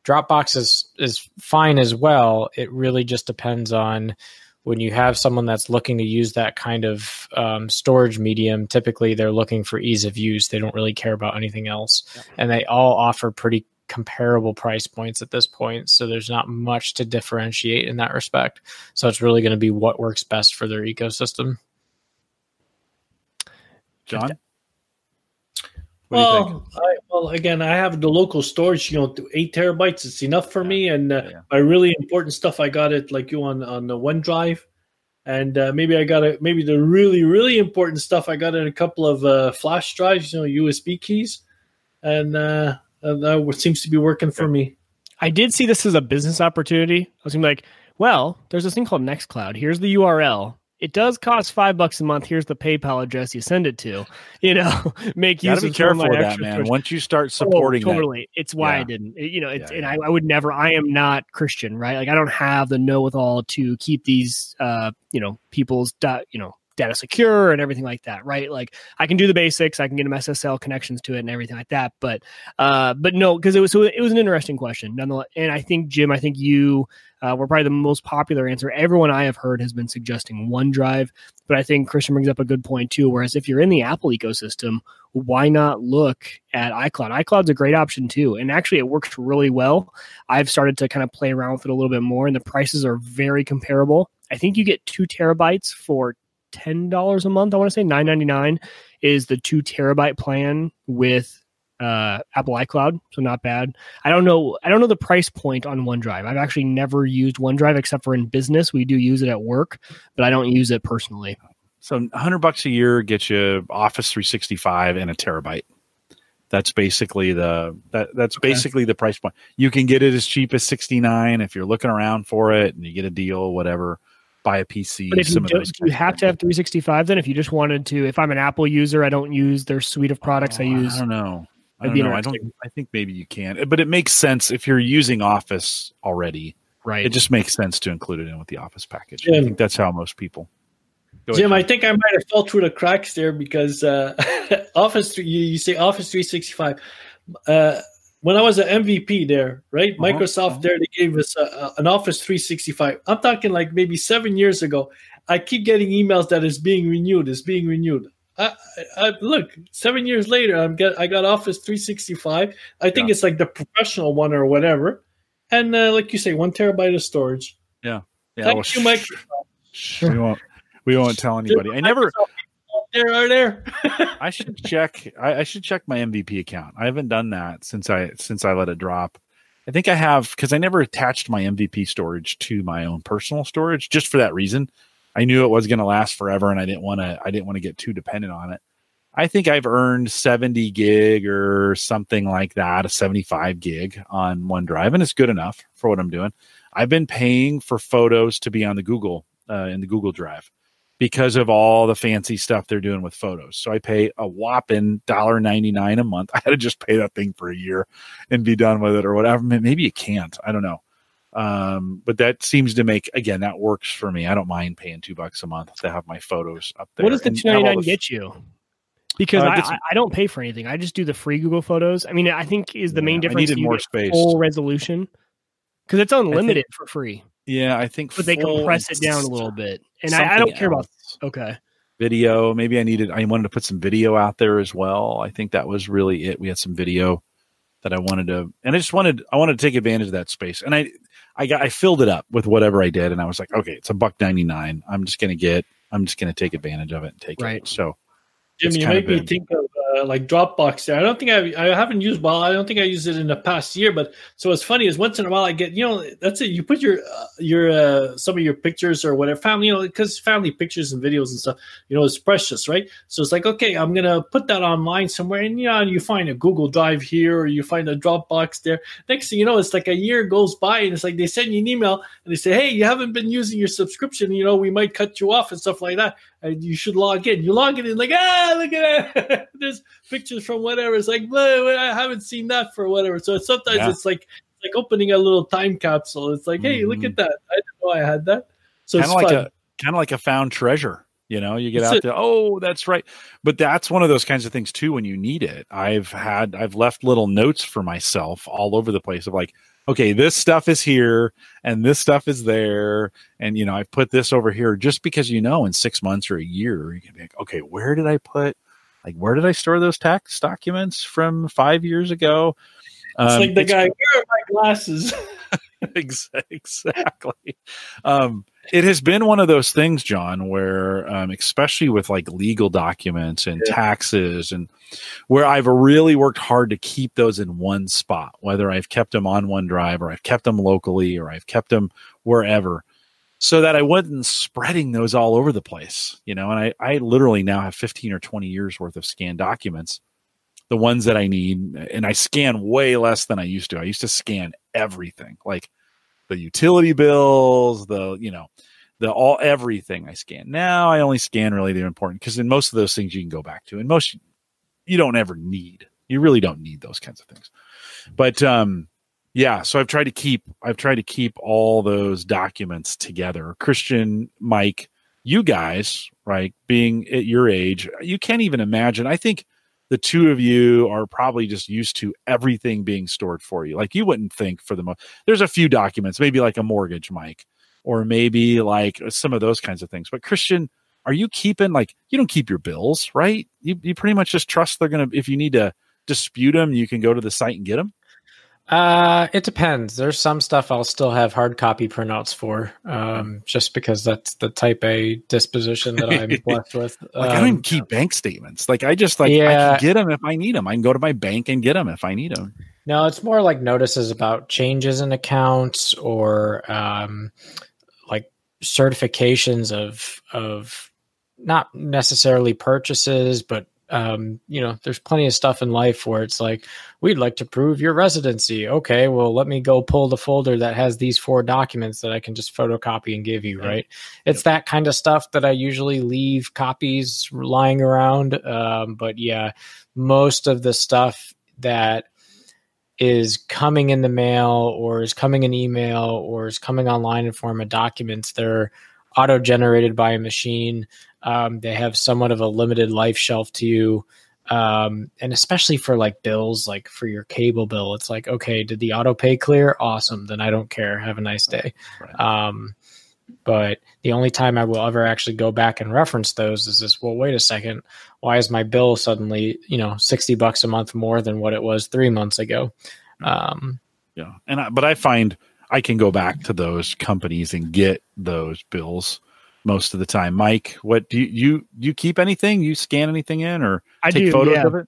Dropbox is is fine as well. It really just depends on when you have someone that's looking to use that kind of um, storage medium. Typically, they're looking for ease of use. They don't really care about anything else, and they all offer pretty comparable price points at this point. So there's not much to differentiate in that respect. So it's really going to be what works best for their ecosystem. John. What do you think? Well, I, well, again, I have the local storage. You know, eight terabytes. It's enough for me. And uh, Yeah. my really important stuff, I got it like you on on the OneDrive, and uh, maybe I got it. Maybe the really really important stuff, I got it in a couple of uh, flash drives. You know, USB keys, and uh, uh, that seems to be working for me. I did see this as a business opportunity. I was like, well, there's this thing called Nextcloud. Here's the URL. It does cost five bucks a month. Here's the PayPal address you send it to. You know, [laughs] make You use be careful with that, man. Once you start Oh, supporting that, totally. It's why I didn't. It- you know, it's, Yeah, and yeah. I, I would never. I am not Christian, right? Like I don't have the know with all to keep these, uh, you know, people's, you know, data secure and everything like that, right? Like I can do the basics. I can get them SSL connections to it and everything like that. But, uh, but no, because it was so it was an interesting question, nonetheless. And I think Jim, I think you uh, were probably the most popular answer. Everyone I have heard has been suggesting OneDrive, but I think Christian brings up a good point too. Whereas if you're in the Apple ecosystem, why not look at iCloud? iCloud's a great option too. And actually, it works really well. I've started to kind of play around with it a little bit more, and the prices are very comparable. I think you get two terabytes for $10 a month. I want to say nine ninety nine is the two terabyte plan with uh, Apple iCloud. So not bad. I don't know. I don't know the price point on OneDrive. I've actually never used OneDrive except for in business. We do use it at work, but I don't use it personally. So 100 bucks a year gets you Office 365 and a terabyte. That's basically the that that's Okay. basically the price point. You can get it as cheap as 69 if you're looking around for it and you get a deal whatever. Buy a PC. But if you do, you have to have 365 then? If you just wanted to, if I'm an Apple user, I don't use their suite of products. I Oh, use I don't know. I don't know. I don't. I think maybe you can, but it makes sense if you're using Office already. right. It just makes sense to include it in with the Office package. I think that's how most people. Go Jim, John. I think I might have fell through the cracks there because uh, [laughs] Office, you, you say Office 365. Uh, when I was an MVP there, right? Uh-huh, Microsoft uh-huh. there, they gave us a, a- an Office 365. I'm talking like maybe seven years ago. I keep getting emails that is being renewed, is being renewed. I, I, look seven years later. I'm get I got Office 365. I think Yeah. it's like the professional one or whatever, and uh, like you say, one terabyte of storage. yeah, Thank well, you, sh- We won't. We won't tell anybody. I never. There are there. [laughs] I should check. I, I should check my MVP account. I haven't done that since I since I let it drop. I think I have because I never attached my MVP storage to my own personal storage just for that reason. I knew it was going to last forever, and I didn't want to. I didn't want to get too dependent on it. I think I've earned 70 gig or something like that, a 75 gig on OneDrive, and it's good enough for what I'm doing. I've been paying for photos to be on the Google uh, in the Google Drive because of all the fancy stuff they're doing with photos. So I pay a whopping $1.99 a month. [laughs] I had to just pay that thing for a year and be done with it or whatever. Maybe you can't. I don't know. Um, but that seems to make again that works for me. I don't mind paying two bucks a month to have my photos up there. What does the two ninety nine get you? Because Uh, I, I, I don't pay for anything. I just do the free Google Photos. I mean, I think is the main Yeah, I difference. needed more space. full resolution because it's unlimited for free, Yeah, I think but they compress it down a little bit. And I, I don't care about. Okay, video. Maybe I needed. I wanted to put some video out there as well. I think that was really it. We had some video that I wanted to, and I just wanted. I wanted to take advantage of that space, and I, I got. I filled it up with whatever I did, and I was like, okay, it's a buck ninety nine. I'm just gonna get. I'm just gonna take advantage of it and take Right. it. So Jim, It's you of me think of uh, like Dropbox. There, I don't think I I haven't used. Well, I don't think I used it in the past year. But so what's funny is once in a while I get you know that's it. You put your uh, your uh, some of your pictures or whatever family you know because family pictures and videos and stuff you know it's precious, right? So it's like okay, I'm gonna put that online somewhere, and you know you find a Google Drive here or you find a Dropbox there. Next thing you know, it's like a year goes by and it's like they send you an email and they say, hey, you haven't been using your subscription. You know we might cut you off and stuff like that and you should log in. You log in and like, ah, look at that. [laughs] There's pictures from whatever. It's like, "Well, I haven't seen that for whatever. So sometimes Yeah. it's like it's like opening a little time capsule. It's like, hey, look Mhm. at that. I didn't know I had that. So kind it's of like fun. a kind of like a found treasure. You know, you get That's out there. Oh, that's right. But that's one of those kinds of things too. When you need it, I've had I've left little notes for myself all over the place of like, okay, this stuff is here and this stuff is there, and you know, I put this over here just because you know, in six months or a year, you can be like, okay, where did I put? Like, where did I store those tax documents from five years ago? it's Um, like the it's guy, where are my glasses? [laughs] [laughs] Exactly. Um, it has been one of those things, John, where um, especially with like legal documents and Yeah. taxes, and where I've really worked hard to keep those in one spot, whether I've kept them on OneDrive or I've kept them locally or I've kept them wherever, so that I wasn't spreading those all over the place, you know. And I, I literally now have 15 or 20 years worth of scanned documents, the ones that I need, and I scan way less than I used to. I used to scan everything, like the utility bills, the you know, the all everything I scan. Now I only scan really the important because in most of those things you can go back to, and most you don't ever need. You really don't need those kinds of things. But um, yeah, so I've tried to keep I've tried to keep all those documents together. Christian, Mike, you guys, right, being at your age, you can't even imagine. I think the two of you are probably just used to everything being stored for you. Like you wouldn't think for the most. There's a few documents, maybe like a mortgage, Mike, or maybe like some of those kinds of things. But Christian, are you keeping like you don't keep your bills, right? You you pretty much just trust they're gonna. If you need to dispute them, you can go to the site and get them. Uh, it depends. There's some stuff I'll still have hard copy printouts for, um, just because that's the type A disposition that I'm [laughs] blessed with. Like I don't even Um, keep bank statements. Like I just like I Yeah. can get them if I need them. I can go to my bank and get them if I need them. No, it's more like notices about changes in accounts or um, like certifications of of not necessarily purchases, but um, you know, there's plenty of stuff in life where it's like we'd like to prove your residency. Okay, well, let me go pull the folder that has these four documents that I can just photocopy and give you. Yeah. Right? It's that kind of stuff that I usually leave copies lying around. Um, but yeah, most of the stuff that is coming in the mail or is coming in email or is coming online in form of documents they're auto generated by a machine um, they have somewhat of a limited life shelf to you um, and especially for like bills like for your cable bill it's like okay did the auto pay clear awesome then i don't care have a nice day Right. um, but the only time I will ever actually go back and reference those is this. Well, wait a second. Why is my bill suddenly, you know, sixty bucks a month more than what it was three months ago? Um, Yeah, and I, but I find I can go back to those companies and get those bills most of the time. Mike, what do you you, you keep anything? You scan anything in or I take do. photos yeah. of it?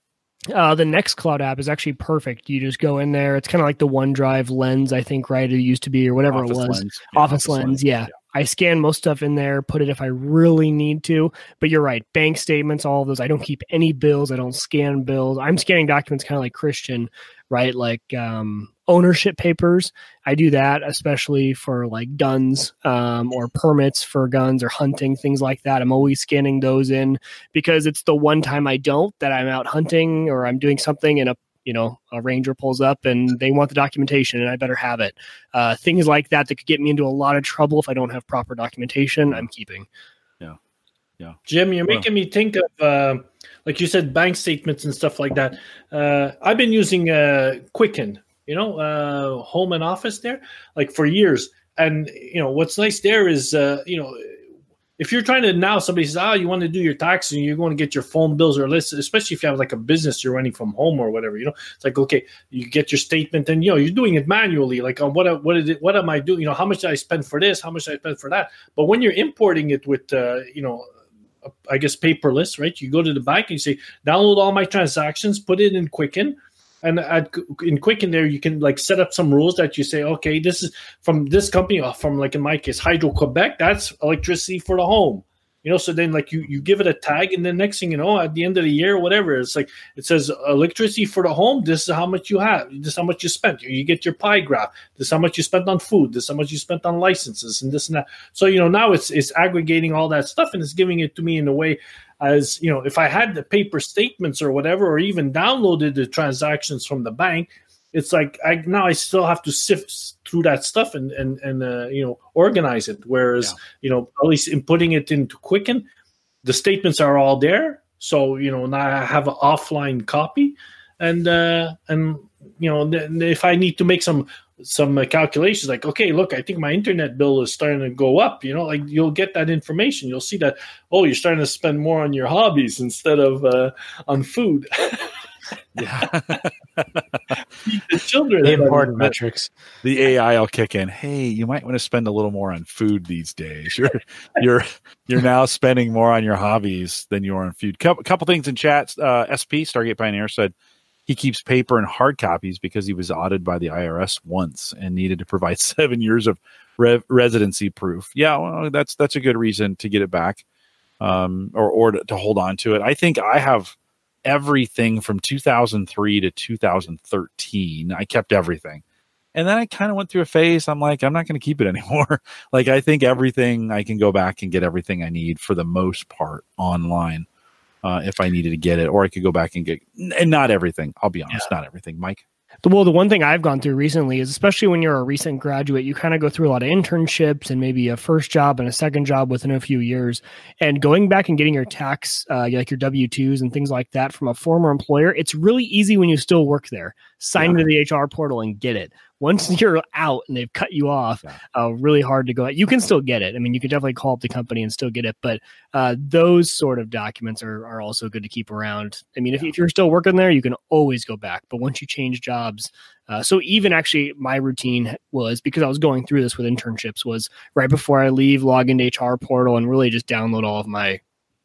Uh, the Nextcloud app is actually perfect. You just go in there. It's kind of like the OneDrive lens, I think, right? It used to be, or whatever Office it was. Lens. Office, lens, yeah. I scan most stuff in there, put it if I really need to. But you're right, bank statements, all of those. I don't keep any bills. I don't scan bills. I'm scanning documents kind of like Christian, right? Like um, ownership papers. I do that especially for like guns um, or permits for guns or hunting things like that. I'm always scanning those in because it's the one time I don't that I'm out hunting or I'm doing something and a you know a ranger pulls up and they want the documentation and I better have it. Uh, things like that that could get me into a lot of trouble if I don't have proper documentation. I'm keeping. Yeah, yeah. Jim, you're Well- making me think of, uh, like you said, bank statements and stuff like that. Uh, I've been using uh, Quicken, you know, uh, home and office there, like for years. And you know what's nice there is, uh, you know, if you're trying to now somebody says, "Oh, you want to do your taxes and you're going to get your phone bills or list," especially if you have like a business you're running from home or whatever, you know, it's like okay, you get your statement and you know you're doing it manually, like on what what is it, what am I doing? You know, how much did I spend for this? How much did I spend for that? But when you're importing it with, uh, you know, I guess paperless, right? You go to the bank and you say, download all my transactions, put it in Quicken, and at, in Quicken there you can like set up some rules that you say, okay, this is from this company, uh, from like in my case, Hydro Quebec. That's electricity for the home. You know, so then like you you give it a tag, and then next thing you know, at the end of the year, whatever, it's like it says electricity for the home. This is how much you have. This is how much you spent. You get your pie graph. This is how much you spent on food. This is how much you spent on licenses, and this and that. So you know now it's it's aggregating all that stuff and it's giving it to me in a way as you know if I had the paper statements or whatever, or even downloaded the transactions from the bank. It's like I now I still have to sift through that stuff and and and uh, you know organize it. Whereas Yeah. you know at least in putting it into Quicken, the statements are all there. So you know now I have an offline copy, and uh, and you know if I need to make some some uh, calculations like okay look i think my internet bill is starting to go up you know like you'll get that information you'll see that oh you're starting to spend more on your hobbies instead of uh, on food [laughs] Yeah. the children The are- important metrics. the AI will kick in. Hey, you might want to spend a little more on food these days. You're you're you're now spending more on your hobbies than you are on food. Couple, couple things in chat Uh, SP Stargate Pioneer said he keeps paper and hard copies because he was audited by the IRS once and needed to provide [laughs] seven years of re- residency proof. Yeah, well, that's that's a good reason to get it back, um, or or to, to hold on to it. I think I have everything from 2003 to 2013. I kept everything. And then I kind of went through a phase. I'm like, I'm not going to keep it [laughs] anymore. like, I think everything I can go back and get everything I need for the most part online uh, if I needed to get it, or I could go back and get, and not everything. I'll be honest, not everything. Mike, Well, the one thing I've gone through recently is, especially when you're a recent graduate, you kind of go through a lot of internships and maybe a first job and a second job within a few years. And going back and getting your tax, uh, like your W 2s and things like that from a former employer, it's really easy when you still work there. Sign into the HR portal and get it. Once [laughs] you're out and they've cut you off, Yeah. uh, really hard to go. Out. You can still get it. I mean, you could definitely call up the company and still get it, but uh, those sort of documents are, are also good to keep around. I mean, if, if you're still working there, you can always go back. But once you change jobs, uh, so even actually, my routine was because I was going through this with internships was right before I leave, log into HR portal and really just download all of my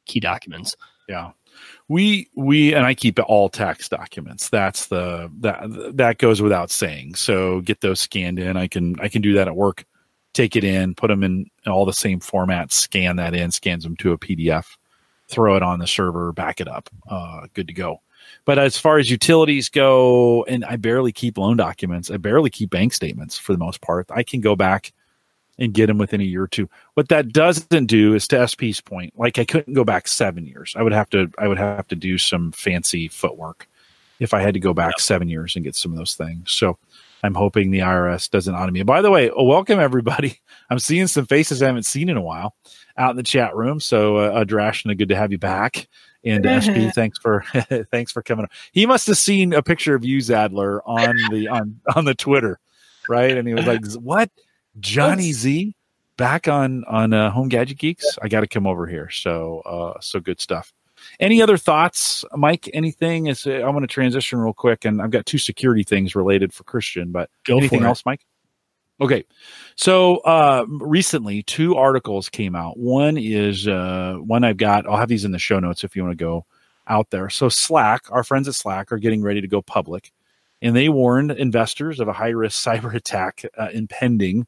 key documents. Yeah. We we and I keep all tax documents. That's the that that goes without saying. So get those scanned in. I can I can do that at work. Take it in, put them in all the same formats, scan that in, scans them to a PDF, throw it on the server, back it up. Uh, good to go. But as far as utilities go, and I barely keep loan documents. I barely keep bank statements for the most part. I can go back and get them within a year or two. What that doesn't do is to SP's point, like I couldn't go back seven years. I would have to I would have to do some fancy footwork if I had to go back seven years and get some of those things. So I'm hoping the IRS doesn't audit me. By the way, welcome everybody. [laughs] I'm seeing some faces I haven't seen in a while out in the chat room. So uh, Adrashna, good to have you back. And SP, [laughs] thanks for [laughs] thanks for coming. He must have seen a picture of you, Zajdler, on the on on the Twitter, right? And he was like, "What, Johnny Z back on on uh, Home Gadget Geeks? I got to come over here." So uh, so good stuff. Any other thoughts, Mike? Anything? Is uh, I want to transition real quick, and I've got two security things related for Christian, but Go anything else, Mike? Okay, so uh, recently two articles came out. One is uh, one I've got. I'll have these in the show notes if you want to go out there. So Slack, our friends at Slack, are getting ready to go public, and they warned investors of a high risk [laughs] cyber attack uh, impending.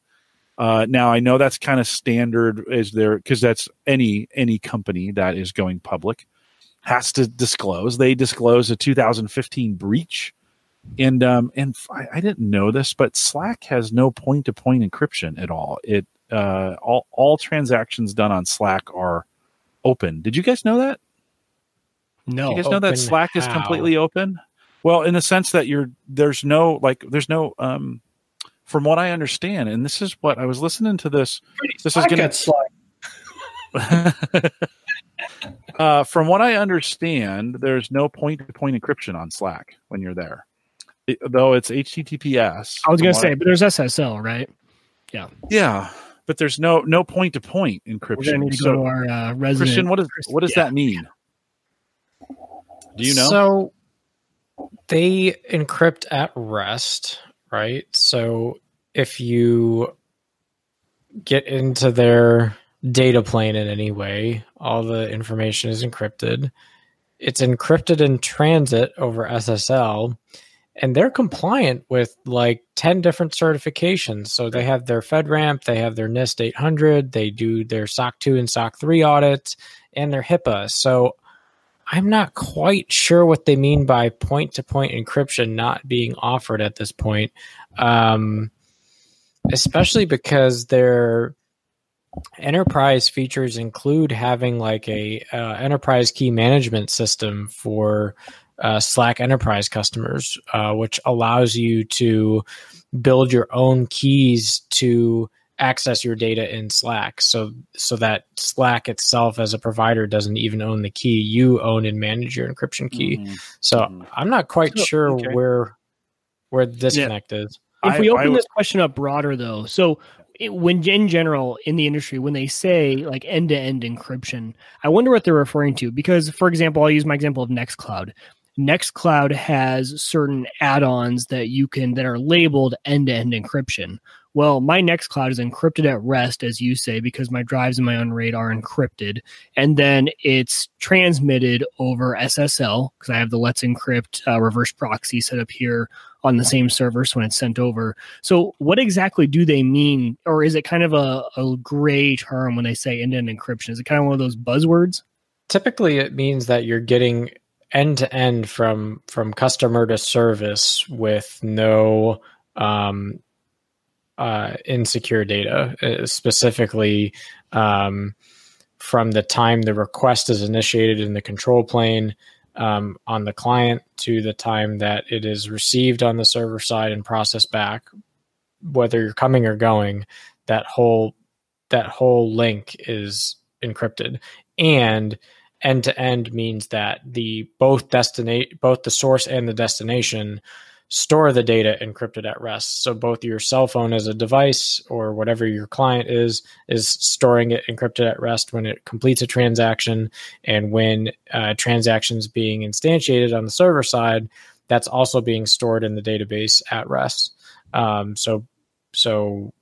Uh, now I know that's kind of standard is there because that's any any company that is going public has to disclose. They disclose a 2015 breach, and um, and I, I didn't know this, but Slack has no point to point encryption at all. It uh, all all transactions done on Slack are open. Did you guys know that? No, you guys know that Slack is completely open? Well, in the sense that you're there's no like there's no um from what I understand, and this is what I was listening to this. This is gonna [laughs] uh, from what I understand, there's no point-to-point encryption on Slack when you're there, It- though it's HTTPS. I was gonna what say, but there's SSL, right? yeah, Yeah, but there's no no point-to-point We're encryption. gonna So, go to our uh, resident. Christian, what does what does yeah. that mean? Do you know? So they encrypt at rest, right? So if you get into their data plane in any way, all the information is encrypted. It's encrypted in transit over SSL, and they're compliant with like 10 different certifications. So they have their FedRAMP, they have their NIST 800, they do their SOC 2 and SOC 3 audits, and their HIPAA. So I'm not quite sure what they mean by point to point encryption not being offered at this point. Um, especially because their enterprise features include having like a uh, enterprise key management system for uh, Slack enterprise customers, uh, which allows you to build your own keys to access your data in Slack. So so that Slack itself as a provider doesn't even own the key. You own and manage your encryption key. Mhm. So Mhm. I'm not quite So, sure okay. where where the disconnect is. If I- we I open w- this question up broader, though, so it, when in general in the industry, when they say like end to end encryption, I wonder what they're referring to. Because, for example, I'll use my example of Nextcloud. Nextcloud has certain add-ons that you can that are labeled end to end encryption. Well, my Nextcloud is encrypted at rest, as you say, because my drives and my own RAID are encrypted, and then it's transmitted over SSL because I have the Let's Encrypt uh, reverse proxy set up here on the same server so when it's sent over. So, what exactly do they mean, or is it kind of a, a gray term when they say end to end encryption? Is it kind of one of those buzzwords? Typically it means that you're getting end to end from from customer to service with no um, uh, insecure data, uh, specifically um, from the time the request is initiated in the control plane um, on the client to the time that it is received on the server side and processed back, whether you're coming or going, that whole that whole link is encrypted. And end to end means that the both destinate both the source and the destination store the data encrypted at rest so both your cell phone as a device or whatever your client is is storing it encrypted at rest when it completes a transaction and when uh, transactions being instantiated on the server side that's also being stored in the database at rest um, so so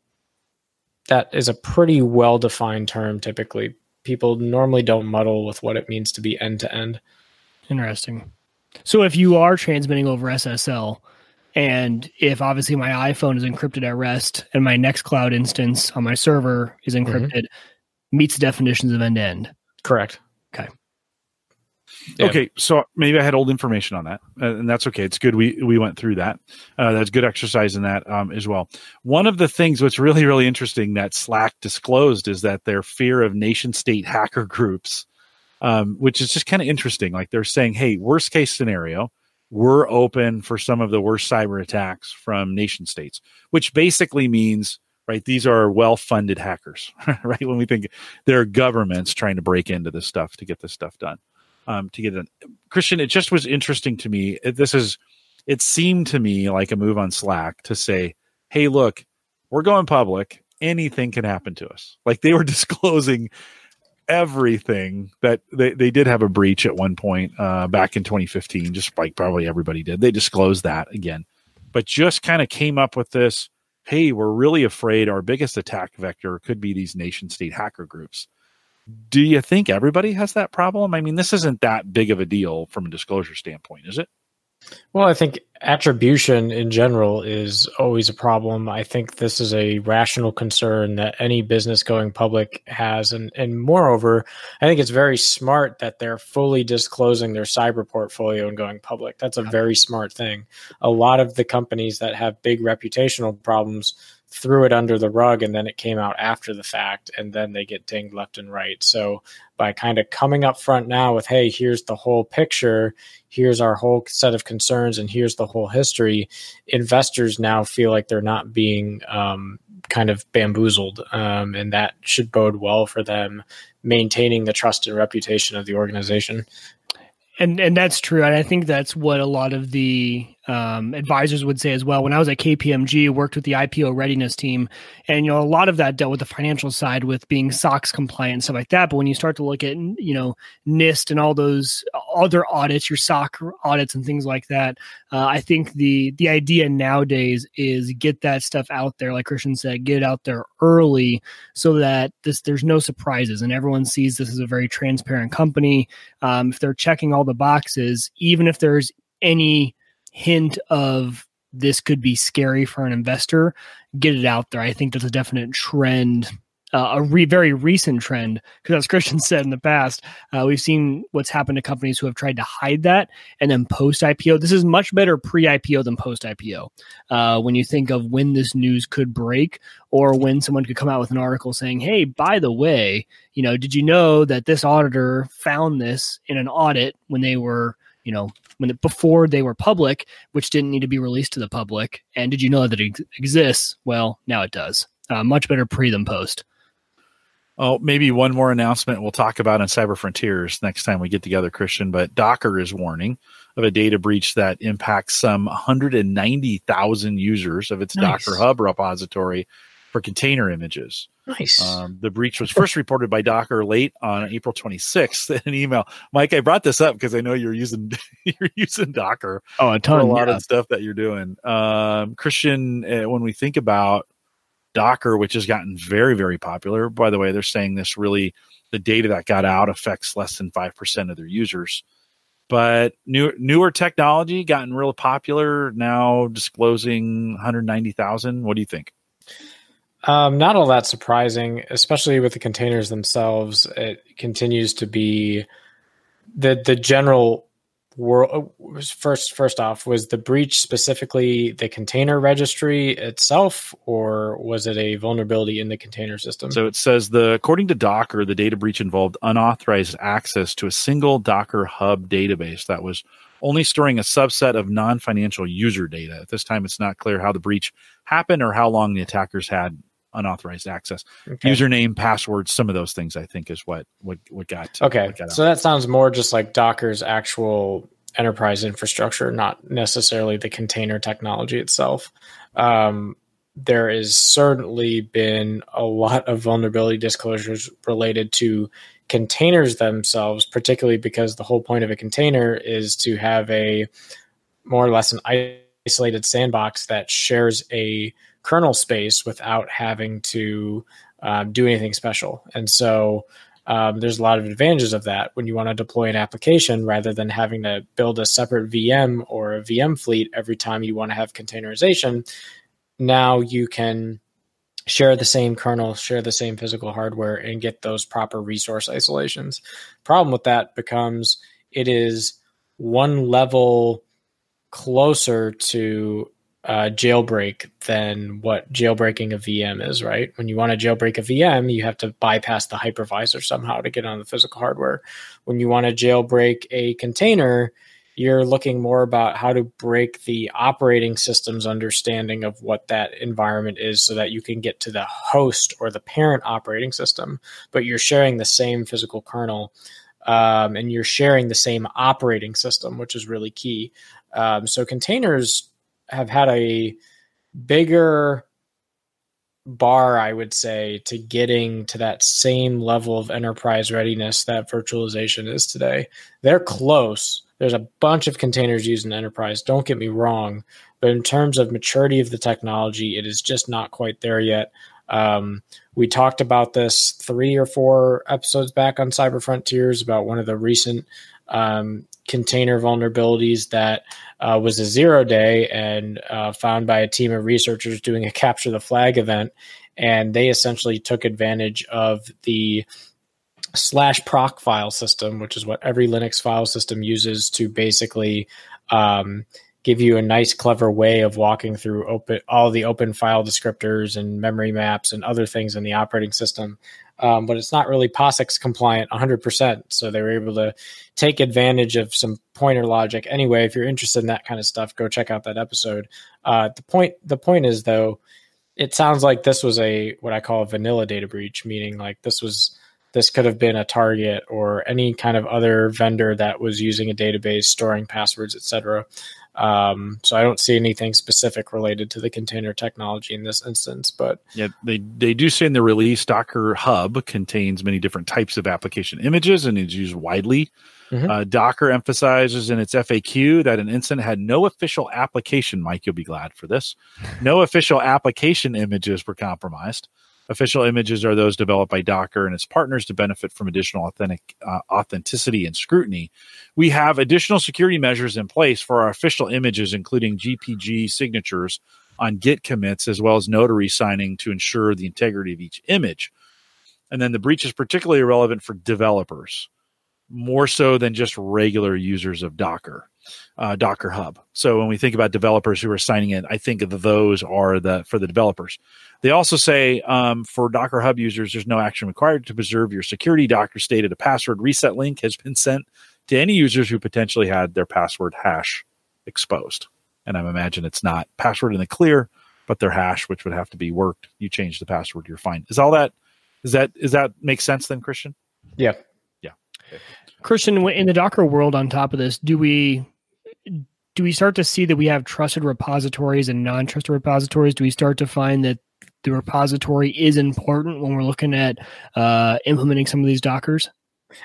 that is a pretty well defined term typically people normally don't muddle with what it means to be end to end. Interesting. So, if you are transmitting over SSL, and if obviously my iPhone is encrypted at rest and my Nextcloud instance on my server is encrypted, meets the definitions of end to end. Correct. Okay. Yeah. Okay, so maybe I had old information on that, uh, and that's okay. It's good we we went through that. Uh, that's good exercise in that um, as well. One of the things what's really really interesting that Slack disclosed is that their fear of nation state hacker groups, um, which is just kind of interesting. Like they're saying, hey, worst case scenario, we're open for some of the worst cyber attacks from nation states, which basically means right these are well funded hackers, [laughs] right? When we think there are governments trying to break into this stuff to get this stuff done um, to get it. Christian, it just was interesting to me. This is, it seemed to me like a move on Slack to say, "Hey, look, we're going public. Anything can happen to us." Like they were [laughs] disclosing everything that they, they did have a breach at one point uh, back in 2015, just like probably everybody did. They disclosed that again, but just kind of came up with this. Hey, we're really afraid our biggest attack vector could be these nation state hacker groups Do you think everybody has that problem? I mean, this isn't that big of a deal from a disclosure standpoint, is it? Well, I think attribution in general is always a problem. I think this is a rational concern that any business going public has. And, and moreover, I think it's very smart that they're fully disclosing their cyber portfolio and going public. That's a very smart thing. A lot of the companies that have big reputational problems threw it under the rug and then it came out after the fact and then they get dinged left and right. So by kind of coming up front now with, hey, here's the whole picture, here's our whole set of concerns, and here's the whole history, investors now feel like they're not being um, kind of bamboozled. Um, and that should bode well for them maintaining the trust and reputation of the organization. And and that's true. And I think that's what a lot of the um, advisors would say as well. When I was at KPMG, worked with the IPO readiness team, and you know a lot of that dealt with the financial side, with being SOX compliant and stuff like that. But when you start to look at you know NIST and all those other audits, your SOC audits and things like that, uh, I think the the idea nowadays is get that stuff out there, like Christian said, get it out there early so that this there's no surprises and everyone sees this as a very transparent company. Um, if they're checking all the boxes, even if there's any hint of this could be scary for an investor, get it out there. I think that's a definite trend, uh, a re- very recent trend. Because as [laughs] Christian said in the past, uh, we've seen what's happened to companies who have tried to hide that and then post IPO. This is much better pre IPO than post IPO. Uh, when you think of when this news could break, or when someone could come out with an article saying, "Hey, by the way, you know, did you know that this auditor found this in an audit when they were." You know, when it, before they were public, which didn't need to be released to the public. And did you know that it ex- exists? Well, now it does. Uh, much better pre than post. Oh, maybe one more announcement we'll talk about in Cyber Frontiers next time we get together, Christian. But Docker is warning of a data breach that impacts some 190,000 users of its nice. Docker Hub repository for container images. Nice. Um, the breach was first reported by Docker late on April 26th in an email. Mike, I brought this up because I know you're using [laughs] you're using Docker. Oh, a ton. a lot yeah. of stuff that you're doing. Um, Christian, uh, when we think about Docker, which has gotten very very popular. By the way, they're saying this really the data that got out affects less than five percent of their users. But new, newer technology gotten real popular now, disclosing 190,000. What do you think? Um, not all that surprising, especially with the containers themselves. It continues to be the the general world. First, first off, was the breach specifically the container registry itself, or was it a vulnerability in the container system? So it says the according to Docker, the data breach involved unauthorized access to a single Docker Hub database that was only storing a subset of non-financial user data. At this time, it's not clear how the breach happened or how long the attackers had unauthorized access. Okay. Username, password, some of those things I think is what what what got Okay. What got so that sounds more just like Docker's actual enterprise infrastructure, not necessarily the container technology itself. Um, there has certainly been a lot of vulnerability disclosures related to containers themselves, particularly because the whole point of a container is to have a more or less an isolated sandbox that shares a kernel space without having to um, do anything special. And so um, there's a lot of advantages of that when you want to deploy an application rather than having to build a separate VM or a VM fleet every time you want to have containerization. Now you can share the same kernel, share the same physical hardware, and get those proper resource isolations. Problem with that becomes it is one level closer to uh, jailbreak than what jailbreaking a VM is, right? When you want to jailbreak a VM, you have to bypass the hypervisor somehow to get on the physical hardware. When you want to jailbreak a container, you're looking more about how to break the operating system's understanding of what that environment is so that you can get to the host or the parent operating system, but you're sharing the same physical kernel. Um, and you're sharing the same operating system, which is really key. Um, so containers have had a bigger bar, I would say, to getting to that same level of enterprise readiness that virtualization is today. They're close. There's a bunch of containers used in enterprise. Don't get me wrong, but in terms of maturity of the technology, it is just not quite there yet. Um, we talked about this three or four episodes back on Cyber Frontiers about one of the recent um, container vulnerabilities that uh, was a zero day and uh, found by a team of researchers doing a capture the flag event. And they essentially took advantage of the slash proc file system, which is what every Linux file system uses to basically um, give you a nice, clever way of walking through open all the open file descriptors and memory maps and other things in the operating system. Um, but it's not really POSIX compliant 100%. So they were able to take advantage of some pointer logic. Anyway, if you're interested in that kind of stuff, go check out that episode. Uh, the point the point is though, it sounds like this was a what I call a vanilla data breach, meaning like this was this could have been a target or any kind of other vendor that was using a database storing passwords etc um, so I don't see anything specific related to the container technology in this instance, but yeah, they they do say in the release Docker Hub contains many different types of application images and is used widely. Mm-hmm. Uh, Docker emphasizes in its FAQ that an incident had no official application. Mike, you'll be glad for this. No official application images were compromised. Official images are those developed by Docker and its partners to benefit from additional authentic uh, authenticity and scrutiny. We have additional security measures in place for our official images, including GPG signatures on Git commits, as well as notary signing to ensure the integrity of each image. And then the breach is particularly relevant for developers, more so than just regular users of Docker uh, Docker Hub. So when we think about developers who are signing in, I think of those are the for the developers. They also say um, for Docker Hub users, there's no action required to preserve your security. Docker stated a password reset link has been sent to any users who potentially had their password hash exposed. And I imagine it's not password in the clear, but their hash, which would have to be worked. You change the password, you're fine. Is all that? Is that is that make sense then, Christian? Yeah. Yeah. Okay. Christian, in the Docker world, on top of this, do we do we start to see that we have trusted repositories and non-trusted repositories? Do we start to find that the repository is important when we're looking at uh, implementing some of these Dockers?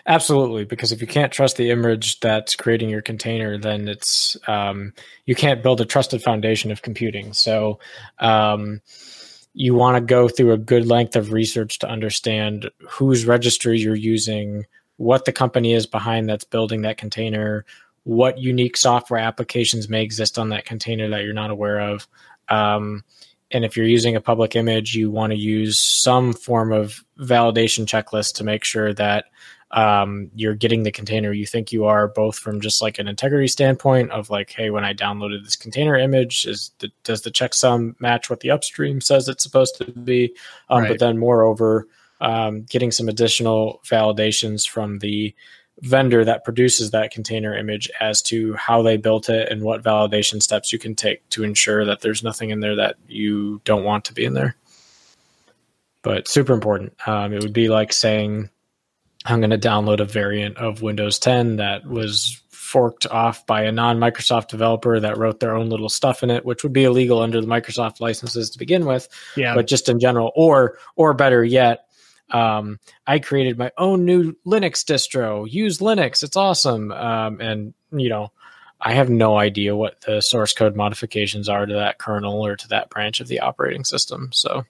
Absolutely, because if you can't trust the image that's creating your container, then it's um, you can't build a trusted foundation of computing. So um, you want to go through a good length of research to understand whose registry you're using, what the company is behind that's building that container, what unique software applications may exist on that container that you're not aware of. Um, and if you're using a public image, you want to use some form of validation checklist to make sure that um, you're getting the container you think you are, both from just like an integrity standpoint of like, hey, when I downloaded this container image, is the, does the checksum match what the upstream says it's supposed to be? Um, right. But then, moreover, um, getting some additional validations from the vendor that produces that container image as to how they built it and what validation steps you can take to ensure that there's nothing in there that you don't want to be in there. But super important. Um, it would be like saying, I'm going to download a variant of Windows 10 that was forked off by a non Microsoft developer that wrote their own little stuff in it, which would be illegal under the Microsoft licenses to begin with. Yeah. But just in general, or or better yet, um, I created my own new Linux distro. Use Linux; it's awesome. Um, and you know, I have no idea what the source code modifications are to that kernel or to that branch of the operating system. So.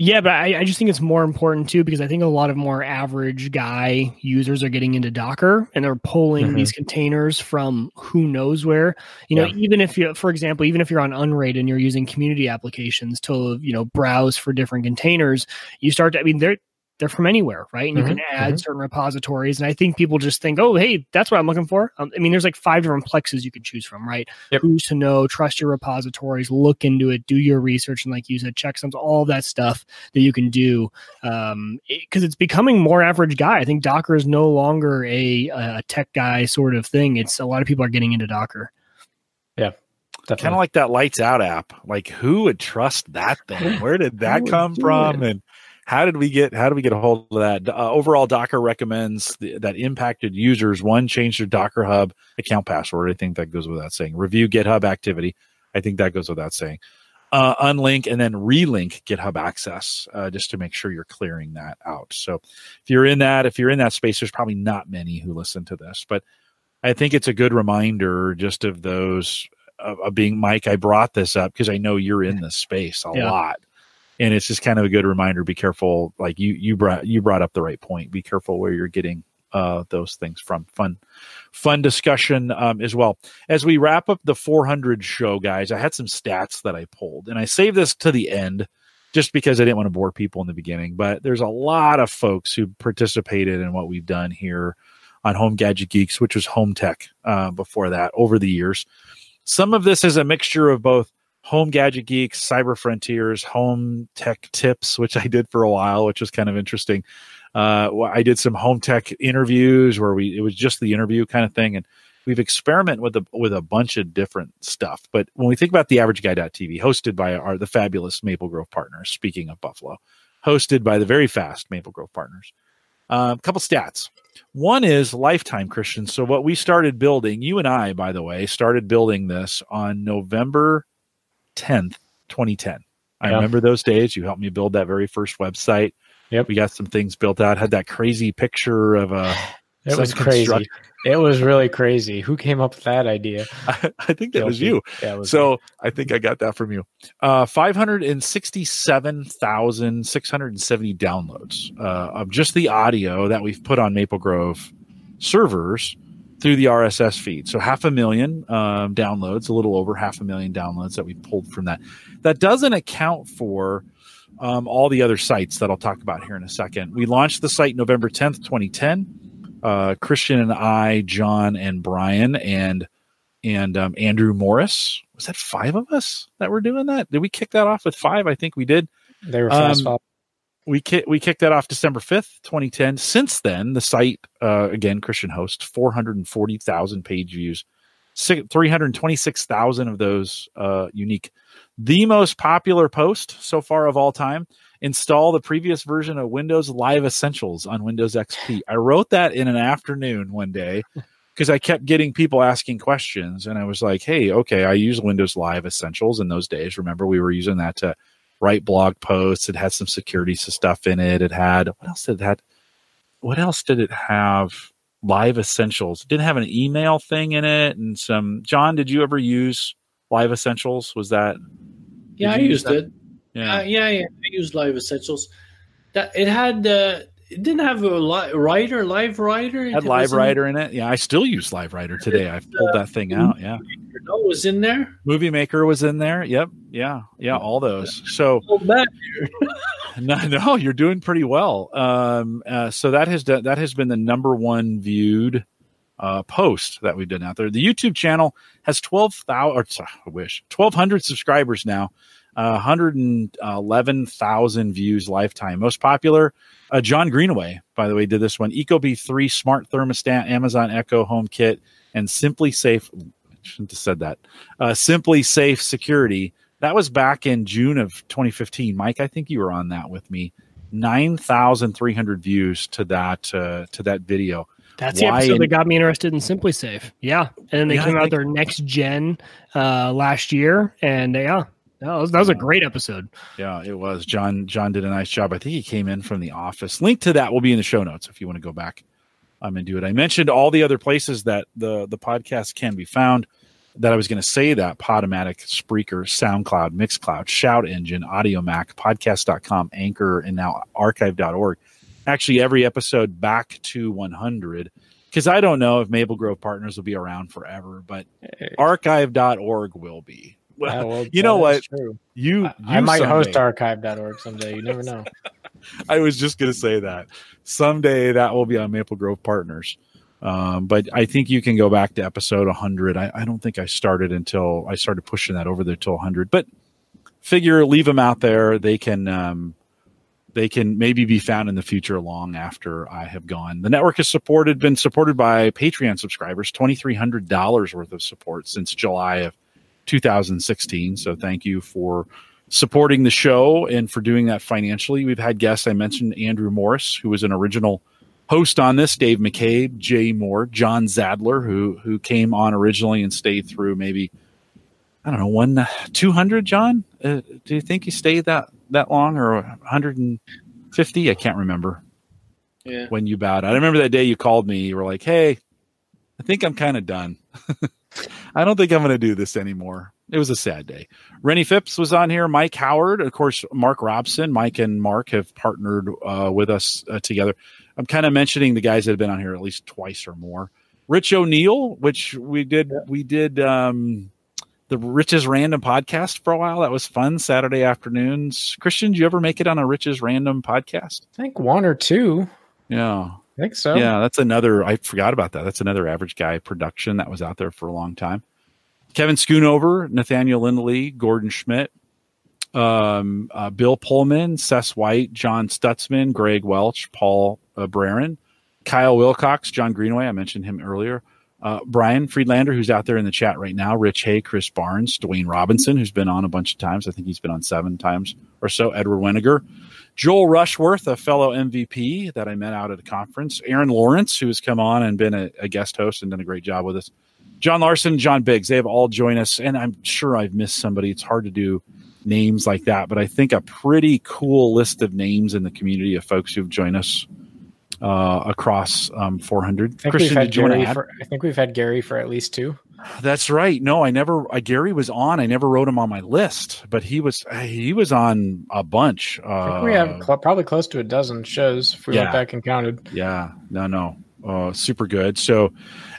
Yeah, but I, I, just think it's more important too because I think a lot of more average guy users are getting into Docker and they're pulling mm-hmm. these containers from who knows where. You know, yeah. even if you, for example, even if you're on Unraid and you're using community applications to you know browse for different containers, you start to. I mean, they're they're from anywhere, right? And mm-hmm, you can add mm-hmm. certain repositories. And I think people just think, oh, hey, that's what I'm looking for. Um, I mean, there's like five different plexes you can choose from, right? Yep. Who's to know, trust your repositories, look into it, do your research, and like you said, checksums, all that stuff that you can do. Um, because it, it's becoming more average guy. I think Docker is no longer a, a tech guy sort of thing. It's a lot of people are getting into Docker. Yeah, kind of like that lights out app like who would trust that thing where did [laughs] that come from it? and how did we get how do we get a hold of that? Uh, overall docker recommends the, that impacted users one change their docker hub account password. I think that goes without saying. Review github activity. I think that goes without saying. Uh, unlink and then relink github access uh, just to make sure you're clearing that out. So if you're in that if you're in that space there's probably not many who listen to this but i think it's a good reminder just of those of, of being mike i brought this up because i know you're in this space a yeah. lot and it's just kind of a good reminder. Be careful. Like you you brought you brought up the right point. Be careful where you're getting uh, those things from. Fun, fun discussion um, as well. As we wrap up the 400 show, guys, I had some stats that I pulled, and I saved this to the end just because I didn't want to bore people in the beginning. But there's a lot of folks who participated in what we've done here on Home Gadget Geeks, which was Home Tech uh, before that over the years. Some of this is a mixture of both Home Gadget Geeks, Cyber Frontiers, Home Tech Tips, which I did for a while, which was kind of interesting. Uh, I did some home tech interviews where we it was just the interview kind of thing, and we've experimented with a with a bunch of different stuff. But when we think about the average guy.tv, hosted by our the fabulous Maple Grove partners, speaking of Buffalo, hosted by the very fast Maple Grove partners. A uh, couple stats. One is lifetime Christian. So what we started building, you and I, by the way, started building this on November 10th, 2010. I remember those days. You helped me build that very first website. Yep. We got some things built out. Had that crazy picture of a. It was crazy. It was really crazy. Who came up with that idea? I, [laughs] I think that Guilty. was you. Yeah, was so me. I think I got that from you. Uh, 567,670 downloads uh, of just the audio that we've put on Maple Grove servers through the RSS feed. So half a million um, downloads, a little over half a million downloads that we pulled from that. That doesn't account for um, all the other sites that I'll talk about here in a second. We launched the site November 10th, 2010. Uh, Christian and I, John and Brian and and um, Andrew Morris. Was that five of us that were doing that? Did we kick that off with five? I think we did. They were fast um, we ki- we kicked that off December 5th, 2010. Since then, the site uh, again Christian host 440,000 page views, 326,000 of those uh, unique. The most popular post so far of all time install the previous version of windows live essentials on windows xp i wrote that in an afternoon one day [laughs] because i kept getting people asking questions and i was like hey okay i use windows live essentials in those days. Remember we were using that to write blog posts it had some security stuff in it it had what else did it had what else did it have live essentials it didn't have an email thing in it and some john did you ever use live essentials was that yeah, I used it. Yeah. Uh, yeah, yeah, I used Live Essentials. That it had uh, it didn't have a li- writer, live writer. It had live writer in it. Yeah, I still use live writer today. I pulled uh, that thing out. Yeah, no, was in there. Movie Maker was in there. Yep. Yeah. Yeah. All those. So [laughs] [laughs] no, no, you're doing pretty well. Um, uh, so that has done, that has been the number one viewed uh, post that we've done out there. The YouTube channel has 12,000, I wish, 1,200 subscribers now, uh, 111,000 views lifetime. Most popular, uh, John Greenaway, by the way, did this one. Eco Ecobee 3 Smart Thermostat, Amazon Echo Home Kit, and SimpliSafe. shouldn't have said that. Uh, SimpliSafe Security. That was back in June of 2015. Mike, I think you were on that with me. 9,300 views to that uh, to that video. That's the episode that got me interested in SimpliSafe. Yeah, and then they yeah, came out their next gen uh, last year, and yeah, that was, that was a great episode. Yeah, it was. John John did a nice job. I think he came in from the office. Link to that will be in the show notes if you want to go back um, and do it. I mentioned all the other places that the the podcast can be found. That I was going to say that Podomatic, Spreaker, SoundCloud, Mixcloud, Shout Engine, Audiomack, Podcast.com, Anchor, and now Archive.org actually every episode back to 100 because I don't know if Maple Grove Partners will be around forever, but archive.org will be. Well, well you know what? True. You, you I, might someday. host archive.org someday. You never know. [laughs] I was just going to say that someday that will be on Maple Grove Partners. Um, but I think you can go back to episode 100. I, I, don't think I started until I started pushing that over there till 100. But figure leave them out there. They can um, they can maybe be found in the future long after I have gone. The network has supported been supported by Patreon subscribers, twenty three hundred dollars worth of support since July of 2016. So thank you for supporting the show and for doing that financially. We've had guests. I mentioned Andrew Morris, who was an original host on this, Dave McCabe, Jay Moore, John Zajdler, who who came on originally and stayed through maybe I don't know one two hundred. John, uh, do you think he stayed that that long or 150? I can't remember. Yeah. When you bowed out, I remember that day you called me. You were like, "Hey, I think I'm kind of done. [laughs] I don't think I'm going to do this anymore. It was a sad day. Rennie Phipps was on here. Mike Howard, of course, Mark Robson. Mike and Mark have partnered uh, with us uh, together. I'm kind of mentioning the guys that have been on here at least twice or more. Rich O'Neill, which we did, yeah. we did um, the Rich's Random podcast for a while. That was fun. Saturday afternoons. Christian, did you ever make it on a Rich's Random podcast? I think one or two. Yeah. Think so. Yeah, that's another. I forgot about that. That's another average guy production that was out there for a long time. Kevin Schoonover, Nathaniel Lindley, Gordon Schmidt, um, uh, Bill Pullman, Sess White, John Stutzman, Greg Welch, Paul uh, Kyle Wilcox, John Greenway. I mentioned him earlier. Uh, Brian Friedlander, who's out there in the chat right now, Rich Hay, Chris Barnes, Dwayne Robinson, who's been on a bunch of times. I think he's been on seven times or so. Edward Winiger, Joel Rushworth, a fellow MVP that I met out at a conference. Aaron Lawrence, who has come on and been a, a guest host and done a great job with us. John Larson, John Biggs, they have all joined us. And I'm sure I've missed somebody. It's hard to do names like that, but I think a pretty cool list of names in the community of folks who've joined us uh, across um, 400. I Christian, did you want to add? For, I think we've had Gary for at least two. That's right. No, I never. Uh, Gary was on. I never wrote him on my list, but he was. He was on a bunch. Uh, we have cl- probably close to a dozen shows if we yeah. went back and counted. Yeah. No. No. Uh, super good. So,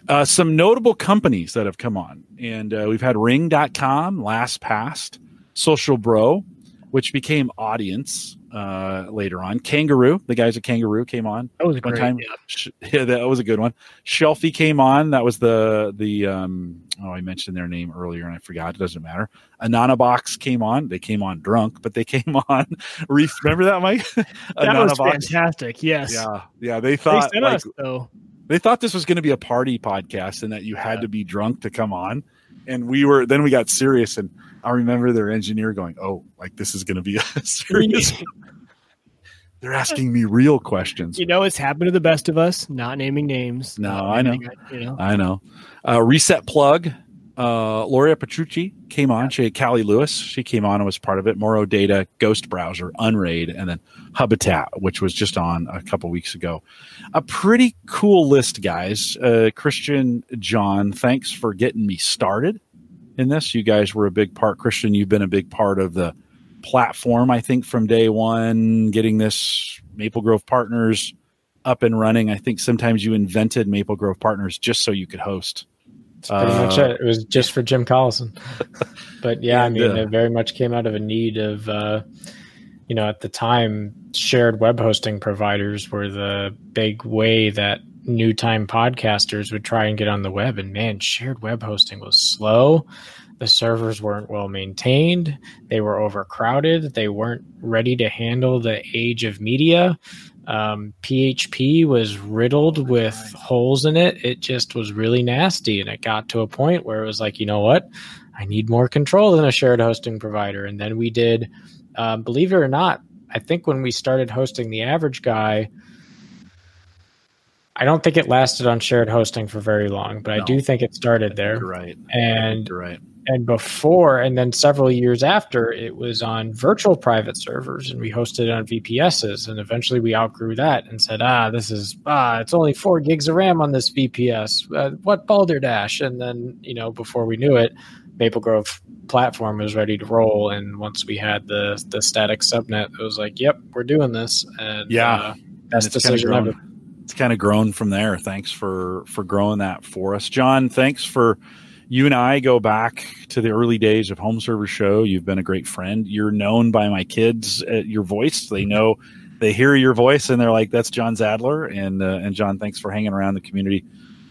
uh, some notable companies that have come on, and uh, we've had Ring.com, LastPass, Social Bro, which became Audiense uh, later on. Kangaroo, the guys at Kangaroo came on. That was a one great, time. Yeah. [laughs] yeah. that was a good one. Shelfie came on. That was the the um, oh, I mentioned their name earlier and I forgot. It doesn't matter. Anana Box came on. They came on drunk, but they [laughs] came on. remember that, Mike? [laughs] that was fantastic. Yes. Yeah, yeah. They thought they like, us. They thought this was going to be a party podcast and that you had yeah. to be drunk to come on. And we were then we got serious and I remember their engineer going, "Oh, like this is going to be [laughs] a serious." [laughs] They're asking me real questions. You know, it's happened to the best of us. Not naming names. No, I know. You know. I know. Uh, Reset plug. Uh, Loria Petrucci came on. She had Callie Lewis. She came on and was part of it. Morro Data, Ghost Browser, Unraid, and then Habitat, which was just on a couple weeks ago. A pretty cool list, guys. Uh, Christian, John, thanks for getting me started in this. You guys were a big part. Christian, you've been a big part of the platform, I think, from day one, getting this Maple Grove Partners up and running. I think sometimes you invented Maple Grove Partners just so you could host. That's pretty uh, much it. It was just for Jim Collison. [laughs] but yeah, I mean, uh, it very much came out of a need of, uh, you know, at the time, shared web hosting providers were the big way that new time podcasters would try and get on the web and man shared web hosting was slow. The servers weren't well maintained. They were overcrowded. They weren't ready to handle the age of media. Um, php was riddled with holes in it. It just was really nasty and it got to a point where it was like you know what? I need more control than a shared hosting provider. And then we did uh, believe it or not i think when we started hosting the average guy I don't think it lasted on shared hosting for very long, but no, I do think it started there. right. And right. And before, and then several years after, it was on virtual private servers, and we hosted it on VPSs. And eventually, we outgrew that and said, "Ah, this is ah, it's only four gigs of RAM on this VPS. Uh, what balderdash?" And then, you know, before we knew it, Maple Grove platform was ready to roll. And once we had the the static subnet, it was like, "Yep, we're doing this." And yeah, uh, best decision ever it's kind of grown from there. Thanks for for growing that for us, John. Thanks for you and I go back to the early days of Home Server Show. You've been a great friend. You're known by my kids at your voice. They know they hear your voice and they're like, "That's John Zajdler." And uh, and John, thanks for hanging around the community.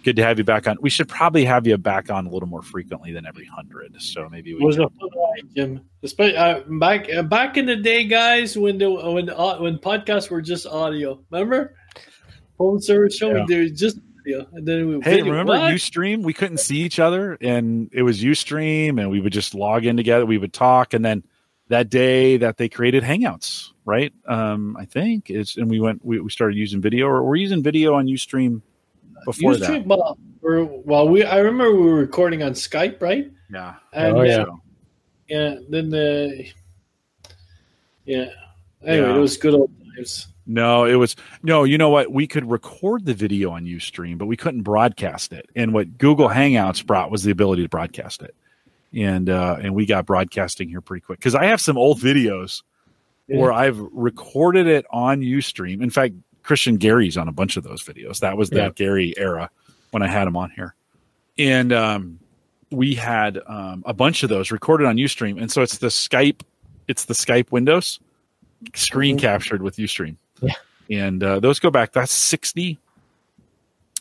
Good to have you back on. We should probably have you back on a little more frequently than every hundred. So maybe we. Was can... a ride, Jim. Uh, back uh, back in the day, guys, when the when uh, when podcasts were just audio. Remember? Home Server Show. Yeah. We just video, and then we hey, video. remember what? UStream? We couldn't see each other, and it was UStream, and we would just log in together. We would talk, and then that day that they created Hangouts, right? Um, I think it's and we went. We, we started using video, or we're using video on UStream before Ustream, that. Well, we're, well, we I remember we were recording on Skype, right? Yeah. And, oh yeah. Yeah. Then the yeah. Anyway, yeah. it was good old times. No, it was no. You know what? We could record the video on UStream, but we couldn't broadcast it. And what Google Hangouts brought was the ability to broadcast it, and uh, and we got broadcasting here pretty quick because I have some old videos yeah. where I've recorded it on UStream. In fact, Christian Gary's on a bunch of those videos. That was that yeah. Gary era when I had him on here, and um, we had um, a bunch of those recorded on UStream. And so it's the Skype, it's the Skype windows screen mm-hmm. captured with UStream. Yeah. And uh, those go back, that's 60.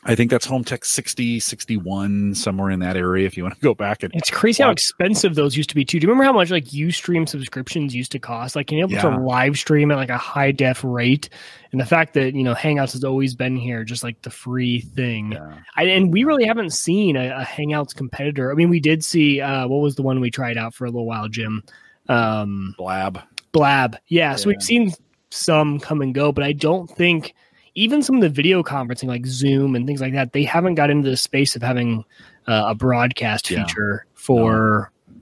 I think that's home tech 60, 61, somewhere in that area if you want to go back and it's crazy watch. how expensive those used to be too. Do you remember how much like Ustream subscriptions used to cost? Like being able yeah. to live stream at like a high def rate. And the fact that, you know, Hangouts has always been here, just like the free thing. Yeah. I, and we really haven't seen a, a, Hangouts competitor. I mean, we did see uh what was the one we tried out for a little while, Jim? Um Blab. Blab. Yeah. yeah. So we've seen some come and go, but I don't think even some of the video conferencing like Zoom and things like that, they haven't got into the space of having uh, a broadcast yeah. feature for no.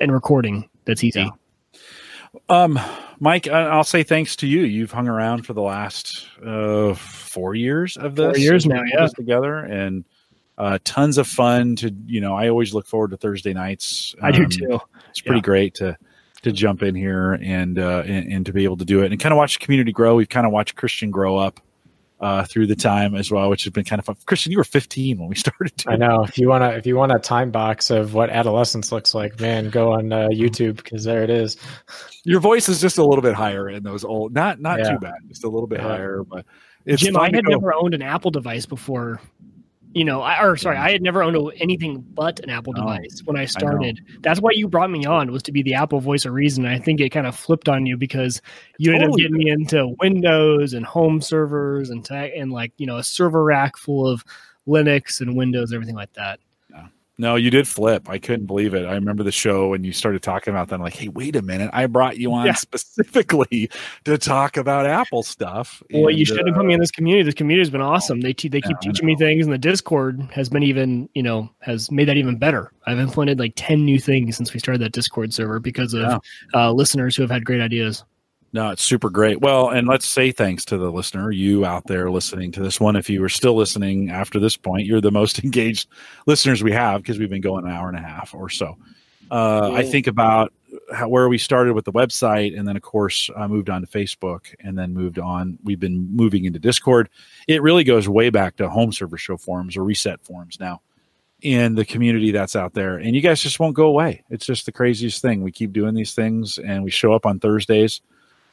and recording that's easy. Yeah. Um, Mike, I'll say thanks to you. You've hung around for the last uh, four years of this. Four years now, yeah. Together and uh, tons of fun. To you know, I always look forward to Thursday nights. Um, I do um, too. It's pretty yeah. great to to jump in here and, uh, and, and to be able to do it and kind of watch the community grow. We've kind of watched Christian grow up uh, through the time as well, which has been kind of fun. Christian, you were 15 when we [laughs] started. I know. If you want to, if you want a time box of what adolescence looks like, man, go on uh, YouTube because there it is. Your voice is just a little bit higher in those old, not not yeah. too bad, just a little bit yeah. higher. But Jim, I had never owned an Apple device before you know, I, or sorry, I had never owned anything but an Apple oh, device when I started. I That's why you brought me on was to be the Apple voice of reason. I think it kind of flipped on you because you totally. ended up getting me into Windows and home servers and tech and like you know a server rack full of Linux and Windows, everything like that. No, you did flip. I couldn't believe it. I remember the show when you started talking about that. I'm like, hey, wait a minute. I brought you on yeah. [laughs] specifically to talk about Apple stuff. Well, and, you should have uh, put me in this community. This community has been awesome. They te- they keep teaching me things, and the Discord has been even, you know, has made that even better. I've implemented like 10 new things since we started that Discord server because of yeah. uh, listeners who have had great ideas. No, it's super great. Well, and let's say thanks to the listener, you out there listening to this one. If you were still listening after this point, you're the most [laughs] engaged listeners we have because we've been going an hour and a half or so. Uh, I think about how, where we started with the website, and then of course I moved on to Facebook, and then moved on. We've been moving into Discord. It really goes way back to home server show forums or reset forums now in the community that's out there and you guys just won't go away it's just the craziest thing we keep doing these things and we show up on thursdays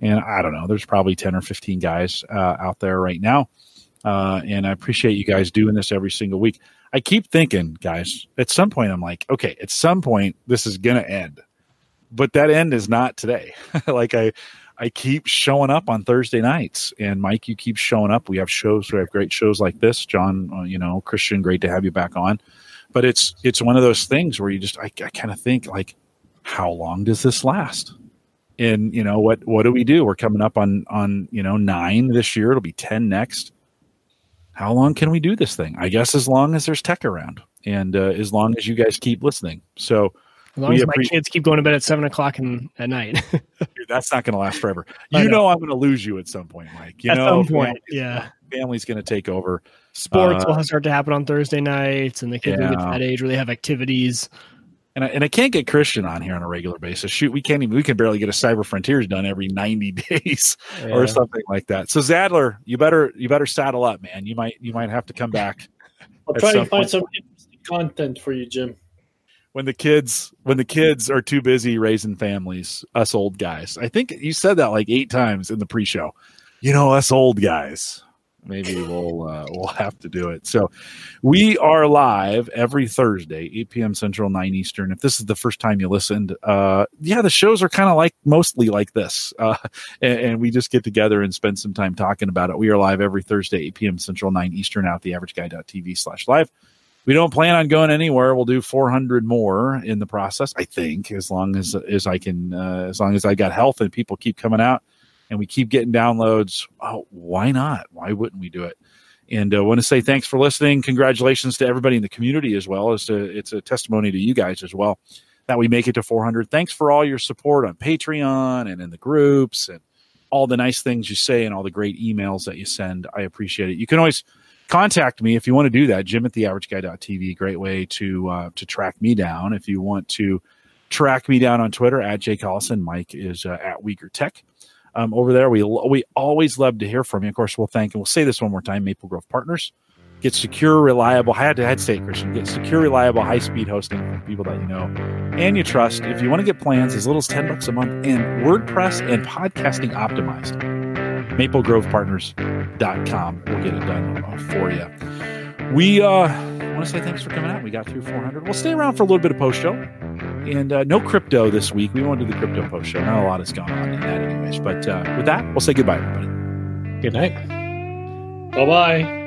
and I don't know, there's probably 10 or 15 guys uh, out there right now. Uh, and I appreciate you guys doing this every single week. I keep thinking, guys, at some point, I'm like, okay, at some point, this is going to end. But that end is not today. [laughs] like, I. I keep showing up on Thursday nights, and Mike, you keep showing up. We have shows. We have great shows like this. John, uh, you know, Christian, great to have you back on. But it's it's one of those things where you just I, I kind of think like, how long does this last? And you know what what do we do? We're coming up on on you know nine this year. It'll be 10 next. How long can we do this thing? I guess as long as there's tech around and uh, as long as you guys keep listening. So as long as my kids keep going to bed at seven o'clock in, at night. [laughs] Dude, that's not going to last forever. [laughs] You know. know. i'm going to lose you at some point mike you at know? some point yeah. family's going to take over. Sports uh, will start to happen on thursday nights and the kids yeah. will get to that age where they have activities and I, and I can't get Christian on here on a regular basis. Shoot, we can't even we can barely get a Cyber Frontiers done every ninety [laughs] days yeah. or something like that. So Zajdler, you better you better saddle up, man. You might you might have to come back. I'll try to find point. some interesting content for you, Jim. When the kids when the kids are too busy raising families, us old guys. I think you said that like eight times in the pre-show. You know, us old guys maybe we'll uh, [laughs] we'll have to do it. So we are live every Thursday, 8 p.m. Central, 9 Eastern. If this is the first time you listened, uh, yeah, the shows are kind of like mostly like this, [laughs] uh, and, and, we just get together and spend some time talking about it. We are live every Thursday, 8 p.m. Central, 9 Eastern, out the averageguy.tv slash live. We don't plan on going anywhere. We'll do 400 more in the process, I think, as long as as I can, uh, as long as I got health and people keep coming out and we keep getting downloads, oh, why not? Why wouldn't we do it? And I uh, want to say thanks for listening. Congratulations to everybody in the community as well. As to, it's a testimony to you guys as well that we make it to 400. Thanks for all your support on Patreon and in the groups and all the nice things you say and all the great emails that you send. I appreciate it. You can always contact me if you want to do that. Jim at theaverageguy.tv. Great way to uh, to track me down. If you want to track me down on Twitter at Jay Collison. Mike is uh, at Wieger Tech. Um, over there, we we always love to hear from you. Of course, we'll thank and we'll say this one more time: Maple Grove Partners. Get secure, reliable. I had to, had to say Christian. Get secure, reliable, high speed hosting from people that you know and you trust. If you want to get plans as little as ten bucks a month and WordPress and podcasting optimized, MapleGrovePartners.com will get it done uh, for you. We uh, want to say thanks for coming out. We got through 400. We'll stay around for a little bit of post show. And uh, no crypto this week. We won't do the crypto post show. Not a lot has gone on in that, anyways. But uh, with that, we'll say goodbye, everybody. Good night. Bye bye.